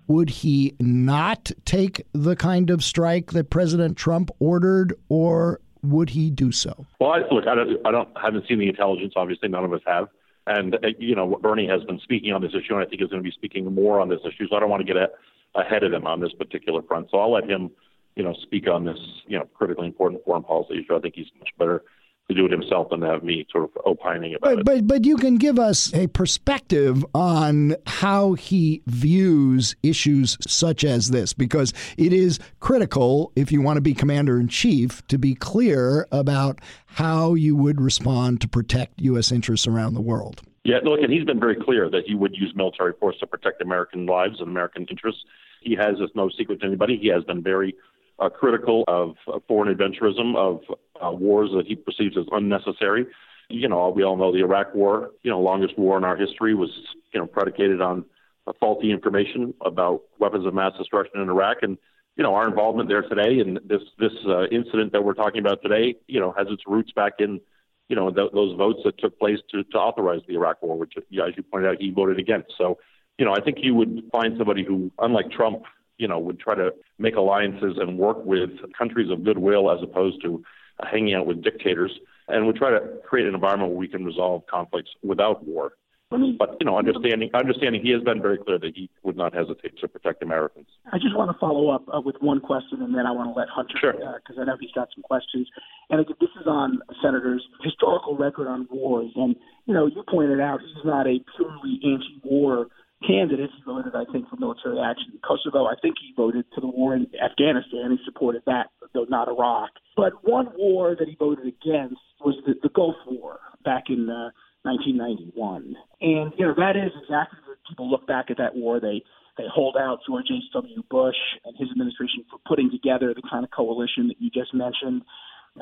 Speaker 1: would he not take the kind of strike that President Trump ordered, or would he do so?
Speaker 9: Well, I, look, I don't, I don't, haven't seen the intelligence. Obviously, none of us have. And uh, you know, Bernie has been speaking on this issue, and I think he's going to be speaking more on this issue. So I don't want to get a, ahead of him on this particular front. So I'll let him, you know, speak on this, you know, critically important foreign policy issue. I think he's much better to do it himself than to have me sort of opining about
Speaker 1: but,
Speaker 9: it.
Speaker 1: But but you can give us a perspective on how he views issues such as this, because it is critical if you want to be commander in chief to be clear about how you would respond to protect U.S. interests around the world.
Speaker 9: Yeah, look, and he's been very clear that he would use military force to protect American lives and American interests. He has, it's no secret to anybody, he has been very uh, critical of foreign adventurism, of uh, wars that he perceives as unnecessary. You know, we all know the Iraq War, you know, longest war in our history was, you know, predicated on uh, faulty information about weapons of mass destruction in Iraq. And, you know, our involvement there today and this, this uh, incident that we're talking about today, you know, has its roots back in you know, th- those votes that took place to, to authorize the Iraq War, which, as you pointed out, he voted against. So, you know, I think you would find somebody who, unlike Trump, you know, would try to make alliances and work with countries of goodwill as opposed to uh, hanging out with dictators, and would try to create an environment where we can resolve conflicts without war. But you know, understanding understanding he has been very clear that he would not hesitate to protect Americans.
Speaker 4: I just want to follow up uh, with one question, and then I want to let Hunter because
Speaker 9: sure.
Speaker 4: uh, I know he's got some questions. And again, this is on Senator's historical record on wars, and you know, you pointed out he's not a purely anti-war candidate. He voted, I think, for military action in Kosovo. I think he voted to the war in Afghanistan. He supported that, though not Iraq. But one war that he voted against was the, the Gulf War back in. Uh, 1991. And, you know, that is exactly what people look back at that war. They, they hold out George H.W. Bush and his administration for putting together the kind of coalition that you just mentioned.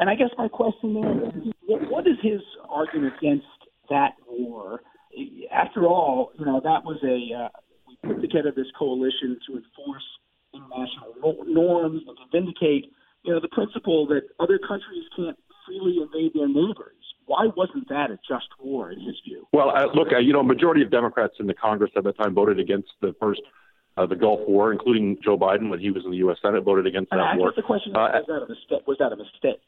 Speaker 4: And I guess my question there is, what, what is his argument against that war? After all, you know, that was a, uh, we put together this coalition to enforce international norms and to vindicate, you know, the principle that other countries can't freely invade their neighbors why wasn't that a just war in his view?
Speaker 9: Well, uh, look, uh, you know, majority of Democrats in the Congress at that time voted against the first uh, the Gulf War, including Joe Biden when he was in the U.S. Senate, voted against
Speaker 4: and
Speaker 9: that
Speaker 4: I
Speaker 9: war.
Speaker 4: the question uh, was that a mistake? Was that a mistake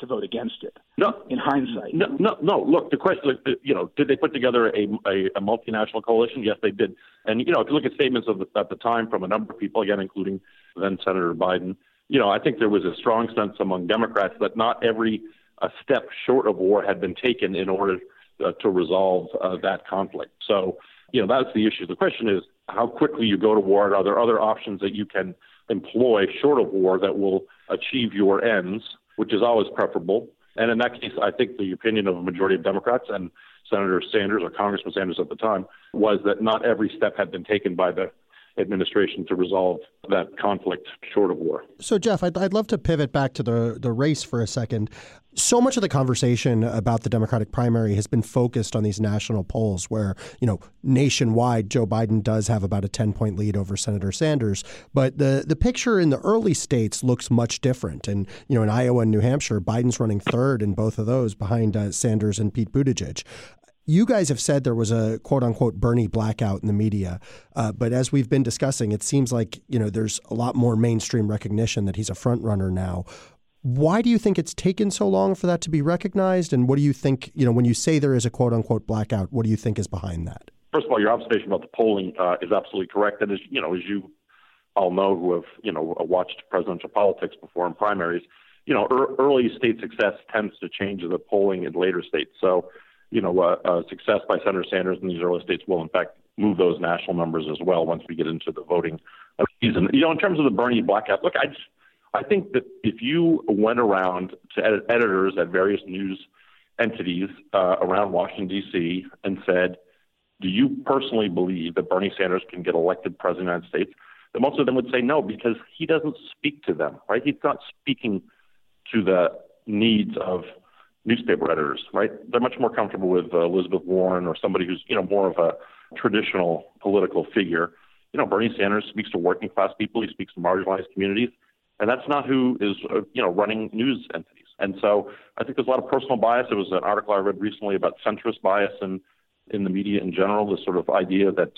Speaker 4: to vote against it?
Speaker 9: No,
Speaker 4: in hindsight.
Speaker 9: No, no, no. Look, the question, you know, did they put together a, a, a multinational coalition? Yes, they did. And you know, if you look at statements of the, at the time from a number of people, again, including then Senator Biden, you know, I think there was a strong sense among Democrats that not every a step short of war had been taken in order uh, to resolve uh, that conflict. So, you know, that's the issue. The question is how quickly you go to war. And are there other options that you can employ short of war that will achieve your ends, which is always preferable? And in that case, I think the opinion of a majority of Democrats and Senator Sanders or Congressman Sanders at the time was that not every step had been taken by the administration to resolve that conflict short of war.
Speaker 10: So, Jeff, I'd, I'd love to pivot back to the, the race for a second. So much of the conversation about the Democratic primary has been focused on these national polls where, you know, nationwide, Joe Biden does have about a 10 point lead over Senator Sanders. But the, the picture in the early states looks much different. And, you know, in Iowa and New Hampshire, Biden's running third in both of those behind uh, Sanders and Pete Buttigieg. You guys have said there was a quote unquote Bernie blackout in the media, uh, but as we've been discussing, it seems like you know there's a lot more mainstream recognition that he's a front runner now. Why do you think it's taken so long for that to be recognized? And what do you think, you know, when you say there is a quote unquote blackout, what do you think is behind that?
Speaker 9: First of all, your observation about the polling uh, is absolutely correct. And as you know, as you all know who have, you know, watched presidential politics before in primaries, you know, er- early state success tends to change the polling in later states. So you know, uh, uh, success by Senator Sanders in these early states will, in fact, move those national numbers as well once we get into the voting season. You know, in terms of the Bernie blackout, look, I just, I think that if you went around to ed- editors at various news entities uh, around Washington D.C. and said, "Do you personally believe that Bernie Sanders can get elected president of the United States?" that most of them would say no because he doesn't speak to them, right? He's not speaking to the needs of newspaper editors, right? They're much more comfortable with uh, Elizabeth Warren or somebody who's, you know, more of a traditional political figure. You know, Bernie Sanders speaks to working class people. He speaks to marginalized communities, and that's not who is, uh, you know, running news entities. And so I think there's a lot of personal bias. There was an article I read recently about centrist bias in in the media in general. This sort of idea that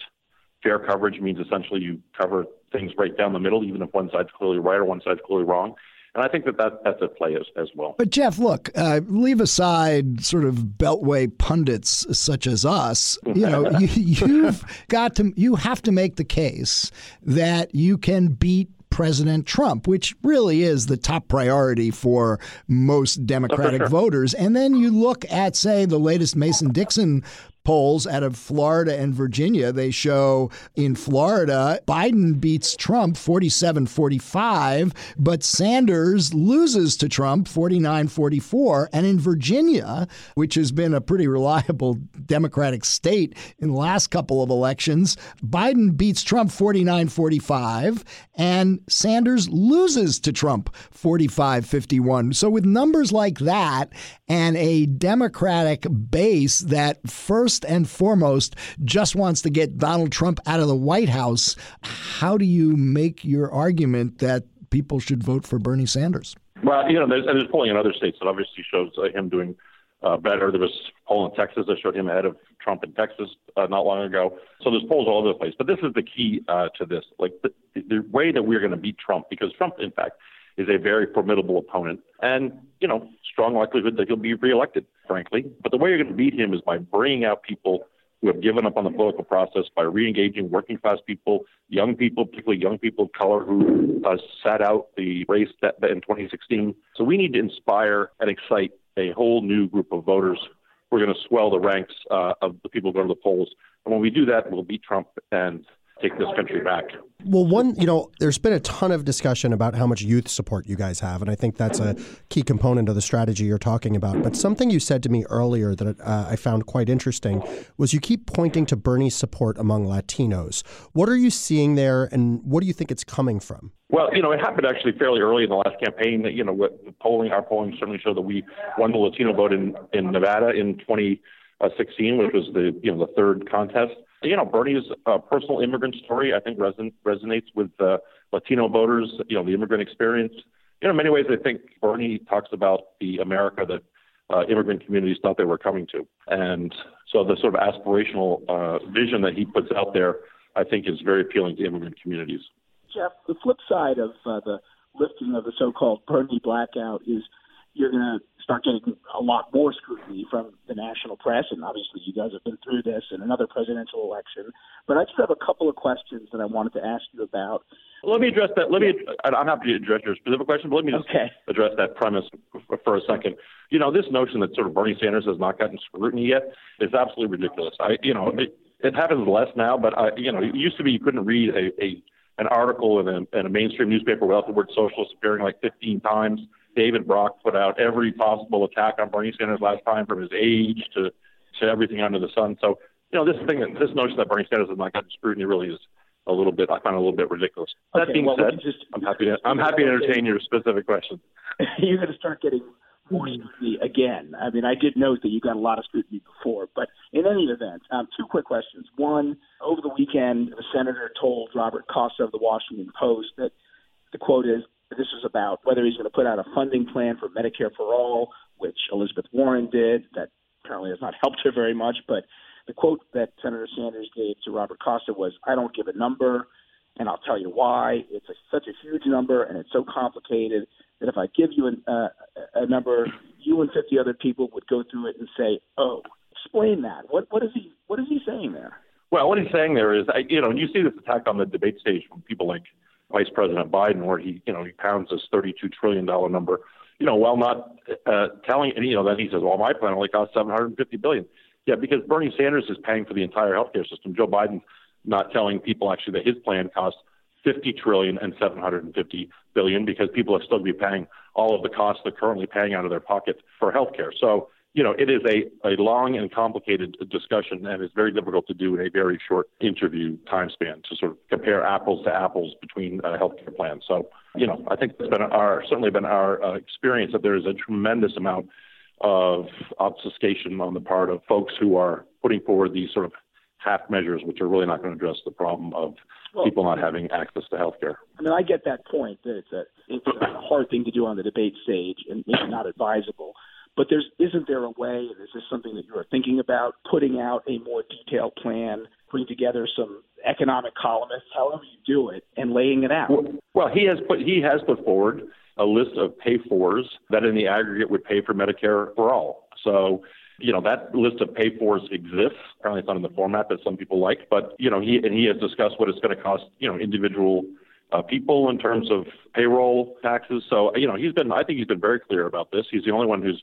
Speaker 9: fair coverage means essentially you cover things right down the middle, even if one side's clearly right or one side's clearly wrong. And I think that, that that's at play as, as well.
Speaker 1: But, Jeff, look, uh, leave aside sort of beltway pundits such as us. You know, you, you've got to, you have to make the case that you can beat President Trump, which really is the top priority for most Democratic oh, for sure. voters. And then you look at, say, the latest Mason Dixon polls out of Florida and Virginia. They show in Florida, Biden beats Trump 47 45, but Sanders loses to Trump 49 44. And in Virginia, which has been a pretty reliable Democratic state in the last couple of elections, Biden beats Trump 49 45, and Sanders loses to Trump 45 51. So, with numbers like that and a Democratic base that first first and foremost just wants to get Donald Trump out of the White House. How do you make your argument that people should vote for Bernie Sanders?
Speaker 9: Well, you know, there's, there's polling in other states that obviously shows uh, him doing uh, better. There was poll in Texas that showed him ahead of Trump in Texas uh, not long ago. So there's polls all over the place. But this is the key uh, to this: like the, the way that we're going to beat Trump, because Trump, in fact, is a very formidable opponent, and you know, strong likelihood that he'll be reelected, frankly. But the way you're going to beat him is by bringing out people who have given up on the political process, by re-engaging working class people, young people, particularly young people of color who uh, sat out the race that, that in 2016. So we need to inspire and excite a whole new group of voters. We're going to swell the ranks uh, of the people who go to the polls, and when we do that, we'll beat Trump and take this country back.
Speaker 10: Well, one, you know, there's been a ton of discussion about how much youth support you guys have, and I think that's a key component of the strategy you're talking about. But something you said to me earlier that uh, I found quite interesting was you keep pointing to Bernie's support among Latinos. What are you seeing there, and what do you think it's coming from?
Speaker 9: Well, you know, it happened actually fairly early in the last campaign. That you know, what the polling, our polling certainly showed that we won the Latino vote in in Nevada in 2016, which was the you know the third contest you know, Bernie's uh, personal immigrant story, I think, reson- resonates with uh, Latino voters, you know, the immigrant experience. You know, in many ways, I think Bernie talks about the America that uh, immigrant communities thought they were coming to. And so the sort of aspirational uh, vision that he puts out there, I think, is very appealing to immigrant communities.
Speaker 4: Jeff, the flip side of uh, the lifting of the so called Bernie blackout is you're going to start getting a lot more scrutiny from the national press. And obviously, you guys have been through this in another presidential election. But I just have a couple of questions that I wanted to ask you about.
Speaker 9: Let me address that. Let me. I'm happy to address your specific question, but let me just
Speaker 4: okay.
Speaker 9: address that premise for a second. You know, this notion that sort of Bernie Sanders has not gotten scrutiny yet is absolutely ridiculous. I, you know, it, it happens less now, but I, you know, it used to be you couldn't read a, a an article in a, in a mainstream newspaper without the word socialist appearing like 15 times. David Brock put out every possible attack on Bernie Sanders last time, from his age to to everything under the sun. So, you know, this thing, this notion that Bernie Sanders is not gotten scrutiny really is a little bit. I find a little bit ridiculous. That being
Speaker 4: well,
Speaker 9: said,
Speaker 4: just-
Speaker 9: I'm happy to I'm happy to entertain your specific question.
Speaker 4: you're going to start getting more scrutiny again. I mean, I did note that you got a lot of scrutiny before, but in any event, um, two quick questions. One, over the weekend, the senator told Robert Costa of the Washington Post that the quote is this was about whether he's going to put out a funding plan for Medicare for all, which Elizabeth Warren did. That apparently has not helped her very much, but the quote that Senator Sanders gave to Robert Costa was, "I don't give a number." and I'll tell you why. It's a, such a huge number, and it's so complicated that if I give you an, uh, a number, you and 50 other people would go through it and say, "Oh, explain that. What what is he what is he saying there?"
Speaker 9: Well, what he's saying there is, you know, you see this attack on the debate stage from people like Vice President Biden, where he, you know, he pounds this thirty-two trillion dollar number, you know, while not uh, telling, you know, then he says, well, my plan only costs seven hundred and fifty billion. Yeah, because Bernie Sanders is paying for the entire healthcare system. Joe Biden's not telling people actually that his plan costs fifty trillion and seven hundred and fifty billion because people are still be paying all of the costs they're currently paying out of their pocket for healthcare. So you know, it is a, a long and complicated discussion, and it's very difficult to do in a very short interview time span to sort of compare apples to apples between uh, healthcare plans. So, you know, I think it's been our certainly been our uh, experience that there is a tremendous amount of obfuscation on the part of folks who are putting forward these sort of half measures, which are really not going to address the problem of
Speaker 4: Well-
Speaker 9: people not having access to healthcare.
Speaker 4: I mean, I get that point that it's a it's a hard thing to do on the debate stage and maybe not advisable. But there's isn't there a way, is this something that you're thinking about, putting out a more detailed plan, putting together some economic columnists, however you do it, and laying it out?
Speaker 9: Well, he has put he has put forward a list of pay fors that in the aggregate would pay for Medicare for all. So, you know, that list of pay fors exists. Apparently it's not in the format that some people like, but you know, he and he has discussed what it's going to cost, you know, individual uh, people in terms of payroll taxes. So, you know, he's been I think he's been very clear about this. He's the only one who's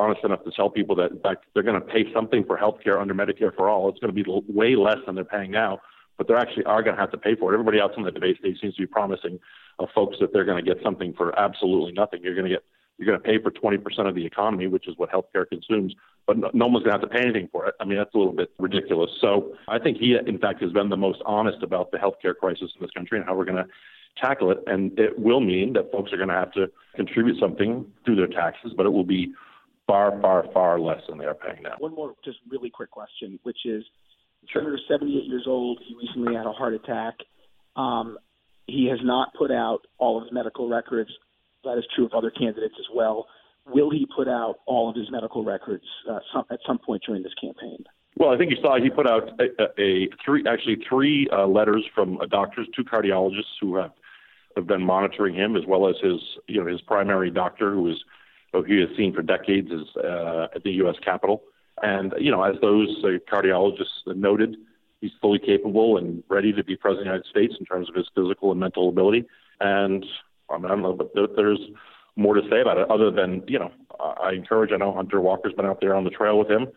Speaker 9: honest enough to tell people that in fact they're going to pay something for health care under Medicare for all. It's going to be way less than they're paying now, but they actually are going to have to pay for it. Everybody else on the debate stage seems to be promising uh, folks that they're going to get something for absolutely nothing. You're going to get you're going to pay for 20% of the economy, which is what healthcare consumes, but no, no one's going to have to pay anything for it. I mean, that's a little bit ridiculous. So I think he, in fact, has been the most honest about the healthcare crisis in this country and how we're going to tackle it. And it will mean that folks are going to have to contribute something through their taxes, but it will be far, far, far less than they are paying now.
Speaker 4: One more, just really quick question, which is, Senator, 78 years old. He recently had a heart attack. Um, he has not put out all of his medical records. That is true of other candidates as well. Will he put out all of his medical records uh, some, at some point during this campaign?
Speaker 9: Well, I think you saw he put out a, a, a three, actually three uh, letters from uh, doctors, two cardiologists who have have been monitoring him, as well as his, you know, his primary doctor, who is who he has seen for decades, is uh, at the U.S. Capitol. And you know, as those uh, cardiologists noted, he's fully capable and ready to be president of the United States in terms of his physical and mental ability. And I, mean, I don't know, but there, there's more to say about it other than you know, I encourage. I know Hunter Walker's been out there on the trail with him.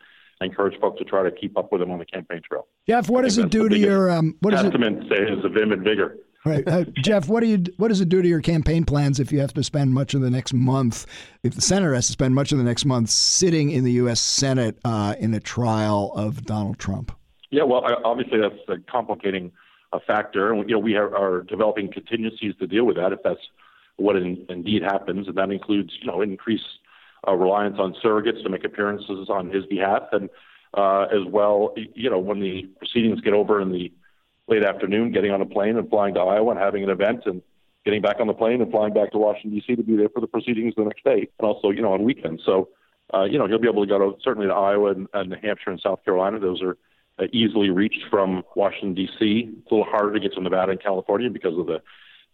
Speaker 9: I encourage folks to try to keep up with him on the campaign trail.
Speaker 1: Jeff, what does it do to your um, what does it
Speaker 9: Testament to his vim and vigor.
Speaker 1: Right, uh, Jeff. What do you what does it do to your campaign plans if you have to spend much of the next month, if the senator has to spend much of the next month sitting in the U.S. Senate uh, in a trial of Donald Trump?
Speaker 9: Yeah, well, obviously that's a complicating uh, factor, and you know we are, are developing contingencies to deal with that if that's what in, indeed happens, and that includes you know increased uh, reliance on surrogates to make appearances on his behalf, and uh, as well, you know when the proceedings get over and the late afternoon, getting on a plane and flying to Iowa and having an event and getting back on the plane and flying back to Washington D.C. to be there for the proceedings the next day, and also you know on weekends. So, uh, you know he'll be able to go to certainly to Iowa and, and New Hampshire and South Carolina. Those are uh, easily reached from Washington D.C. It's a little harder to get to Nevada and California because of the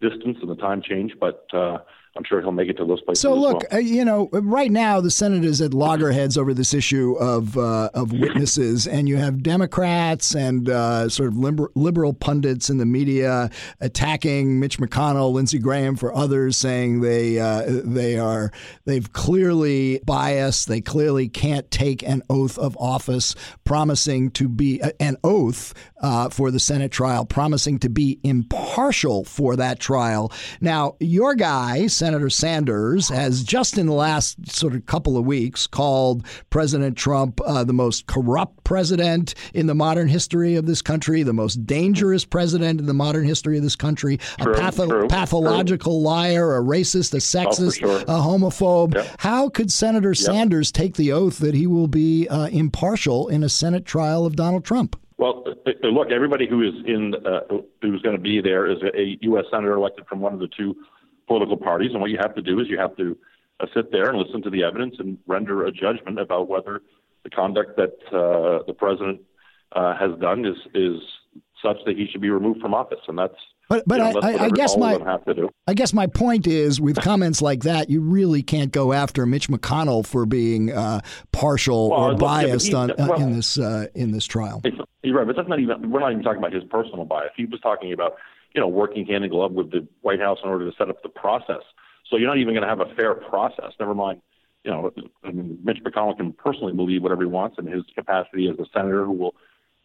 Speaker 9: distance and the time change, but uh, I'm sure he'll make it to those places.
Speaker 1: So look,
Speaker 9: well.
Speaker 1: uh, you know, right now the Senate is at loggerheads over this issue of uh, of witnesses, and you have Democrats and uh, sort of liber- liberal pundits in the media attacking Mitch McConnell, Lindsey Graham, for others, saying they uh, they are they've clearly biased, they clearly can't take an oath of office, promising to be uh, an oath uh, for the Senate trial, promising to be impartial for that trial. Now, your guy, Senator. Senator Sanders has just in the last sort of couple of weeks called President Trump uh, the most corrupt president in the modern history of this country, the most dangerous president in the modern history of this country,
Speaker 9: True,
Speaker 1: a patho-
Speaker 9: true,
Speaker 1: pathological liar, a racist, a sexist,
Speaker 9: sure.
Speaker 1: a homophobe.
Speaker 9: Yep.
Speaker 1: How could Senator Sanders take the oath that he will be uh, impartial in a Senate trial of Donald Trump?
Speaker 9: Well, uh, uh, look, everybody who is in uh, who's going to be there is a U.S. senator elected from one of the two political parties, and what you have to do is you have to uh, sit there and listen to the evidence and render a judgment about whether the conduct that uh, the president uh, has done is is such that he should be removed from office, and that's
Speaker 1: But but
Speaker 9: you know,
Speaker 1: I, I, I guess my
Speaker 9: of them have to do.
Speaker 1: I guess my point is with comments like that, you really can't go after Mitch McConnell for being uh, partial
Speaker 9: Well,
Speaker 1: or
Speaker 9: look, yeah,
Speaker 1: biased
Speaker 9: he-
Speaker 1: on,
Speaker 9: well-
Speaker 1: in this uh, in this trial.
Speaker 9: You're right, but that's not even. We're not even talking about his personal bias. He was talking about, you know, working hand in glove with the White House in order to set up the process. So you're not even going to have a fair process. Never mind, you know, I mean, Mitch McConnell can personally believe whatever he wants in his capacity as a senator who will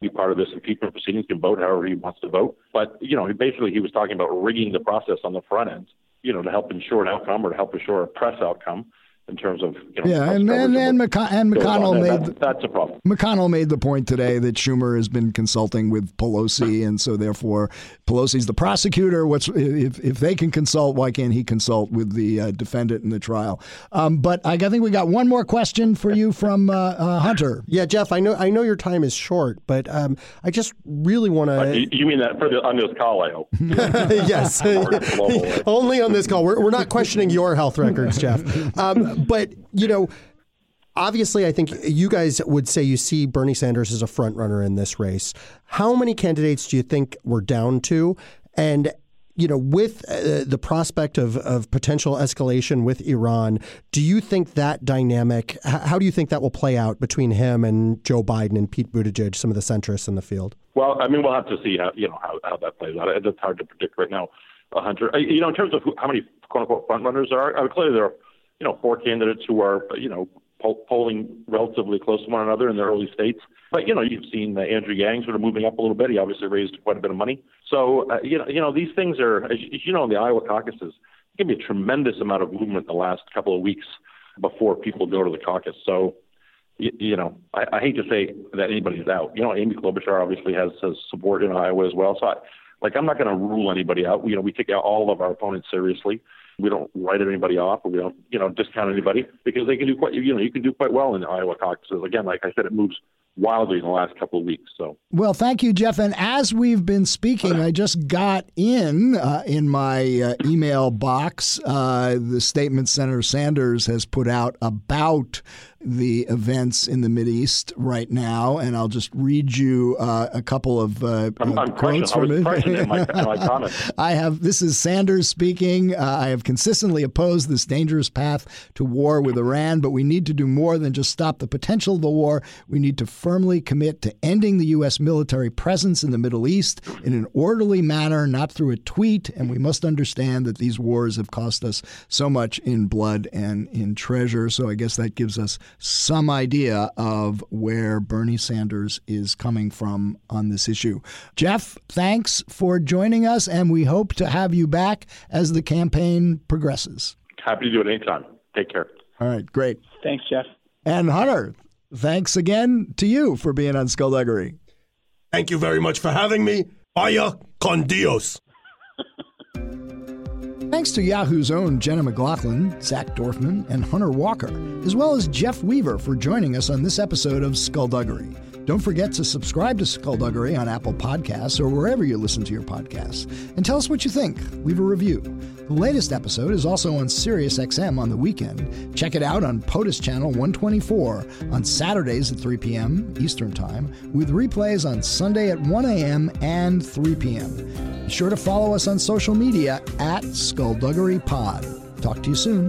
Speaker 9: be part of this impeachment proceedings, can vote however he wants to vote. But you know, basically he was talking about rigging the process on the front end, you know, to help ensure an outcome or to help ensure a press outcome in terms of you know.
Speaker 1: Yeah, and and, and,
Speaker 9: what
Speaker 1: McCon- and. McConnell
Speaker 9: And
Speaker 1: made
Speaker 9: that's, that's a problem.
Speaker 1: McConnell made the point today that Schumer has been consulting with Pelosi, and so therefore Pelosi's the prosecutor. What's if if they can consult, why can't he consult with the uh, defendant in the trial? Um, but I think we got one more question for you from uh, uh, Hunter.
Speaker 10: Yeah, Jeff, I know I know your time is short, but um, I just really want
Speaker 9: Uh,
Speaker 10: to.
Speaker 9: you, you mean that for the, on this call, I hope.
Speaker 10: yes, only on this call. We're, we're not questioning your health records, Jeff. Um, but you know, obviously, I think you guys would say you see Bernie Sanders as a front runner in this race. How many candidates do you think we're down to? And you know, with uh, the prospect of, of potential escalation with Iran, do you think that dynamic? h- How do you think that will play out between him and Joe Biden and Pete Buttigieg, some of the centrists in the field?
Speaker 9: Well, I mean, we'll have to see how you know how, how that plays out. It's hard to predict right now, Hunter. You know, in terms of who, how many quote unquote front runners there are, uh, clearly there are you know four candidates who are you know polling relatively close to one another in the early states. But you know, you've seen uh, Andrew Yang sort of moving up a little bit. He obviously raised quite a bit of money. So uh, you know, you know, these things are, as you, know, in the Iowa caucuses, there can be a tremendous amount of movement the last couple of weeks before people go to the caucus. So you, you know, I, I hate to say that anybody's out. You know, Amy Klobuchar obviously has, has support in Iowa as well. So, I, like, I'm not going to rule anybody out. You know, we take all of our opponents seriously. We don't write anybody off, or we don't, you know, discount anybody because they can do quite, you know, you can do quite well in the Iowa caucuses. Again, like I said, it moves wildly in the last couple of weeks. So,
Speaker 1: Well, thank you, Jeff. And as we've been speaking, I just got in uh, in my uh, email box uh, the statement Senator Sanders has put out about the events in the Middle Mideast right now, and I'll just read you uh, a couple of uh,
Speaker 9: I'm, I'm
Speaker 1: quotes from it.
Speaker 9: crushing it in my, my.
Speaker 1: I have this is Sanders speaking. Uh, I have consistently opposed this dangerous path to war with Iran, but we need to do more than just stop the potential of the war. We need to firmly commit to ending the U.S. military presence in the Middle East in an orderly manner, not through a tweet. And we must understand that these wars have cost us so much in blood and in treasure. So I guess that gives us some idea of where Bernie Sanders is coming from on this issue. Jeff, thanks for joining us, and we hope to have you back as the campaign progresses.
Speaker 9: Happy to do it anytime. Take care.
Speaker 1: All right, great.
Speaker 4: Thanks, Jeff.
Speaker 1: And Hunter, thanks again to you for being on Skullduggery.
Speaker 8: Thank you very much for having me. Vaya con Dios.
Speaker 1: Thanks to Yahoo's own Jenna McLaughlin, Zach Dorfman, and Hunter Walker, as well as Jeff Weaver for joining us on this episode of Skullduggery. Don't forget to subscribe to Skullduggery on Apple Podcasts or wherever you listen to your podcasts. And tell us what you think. Leave a review. The latest episode is also on SiriusXM on the weekend. Check it out on POTUS Channel 124 on Saturdays at 3 p.m. Eastern Time, with replays on Sunday at 1 a.m. and 3 p.m. Be sure to follow us on social media at Skullduggery Pod. Talk to you soon.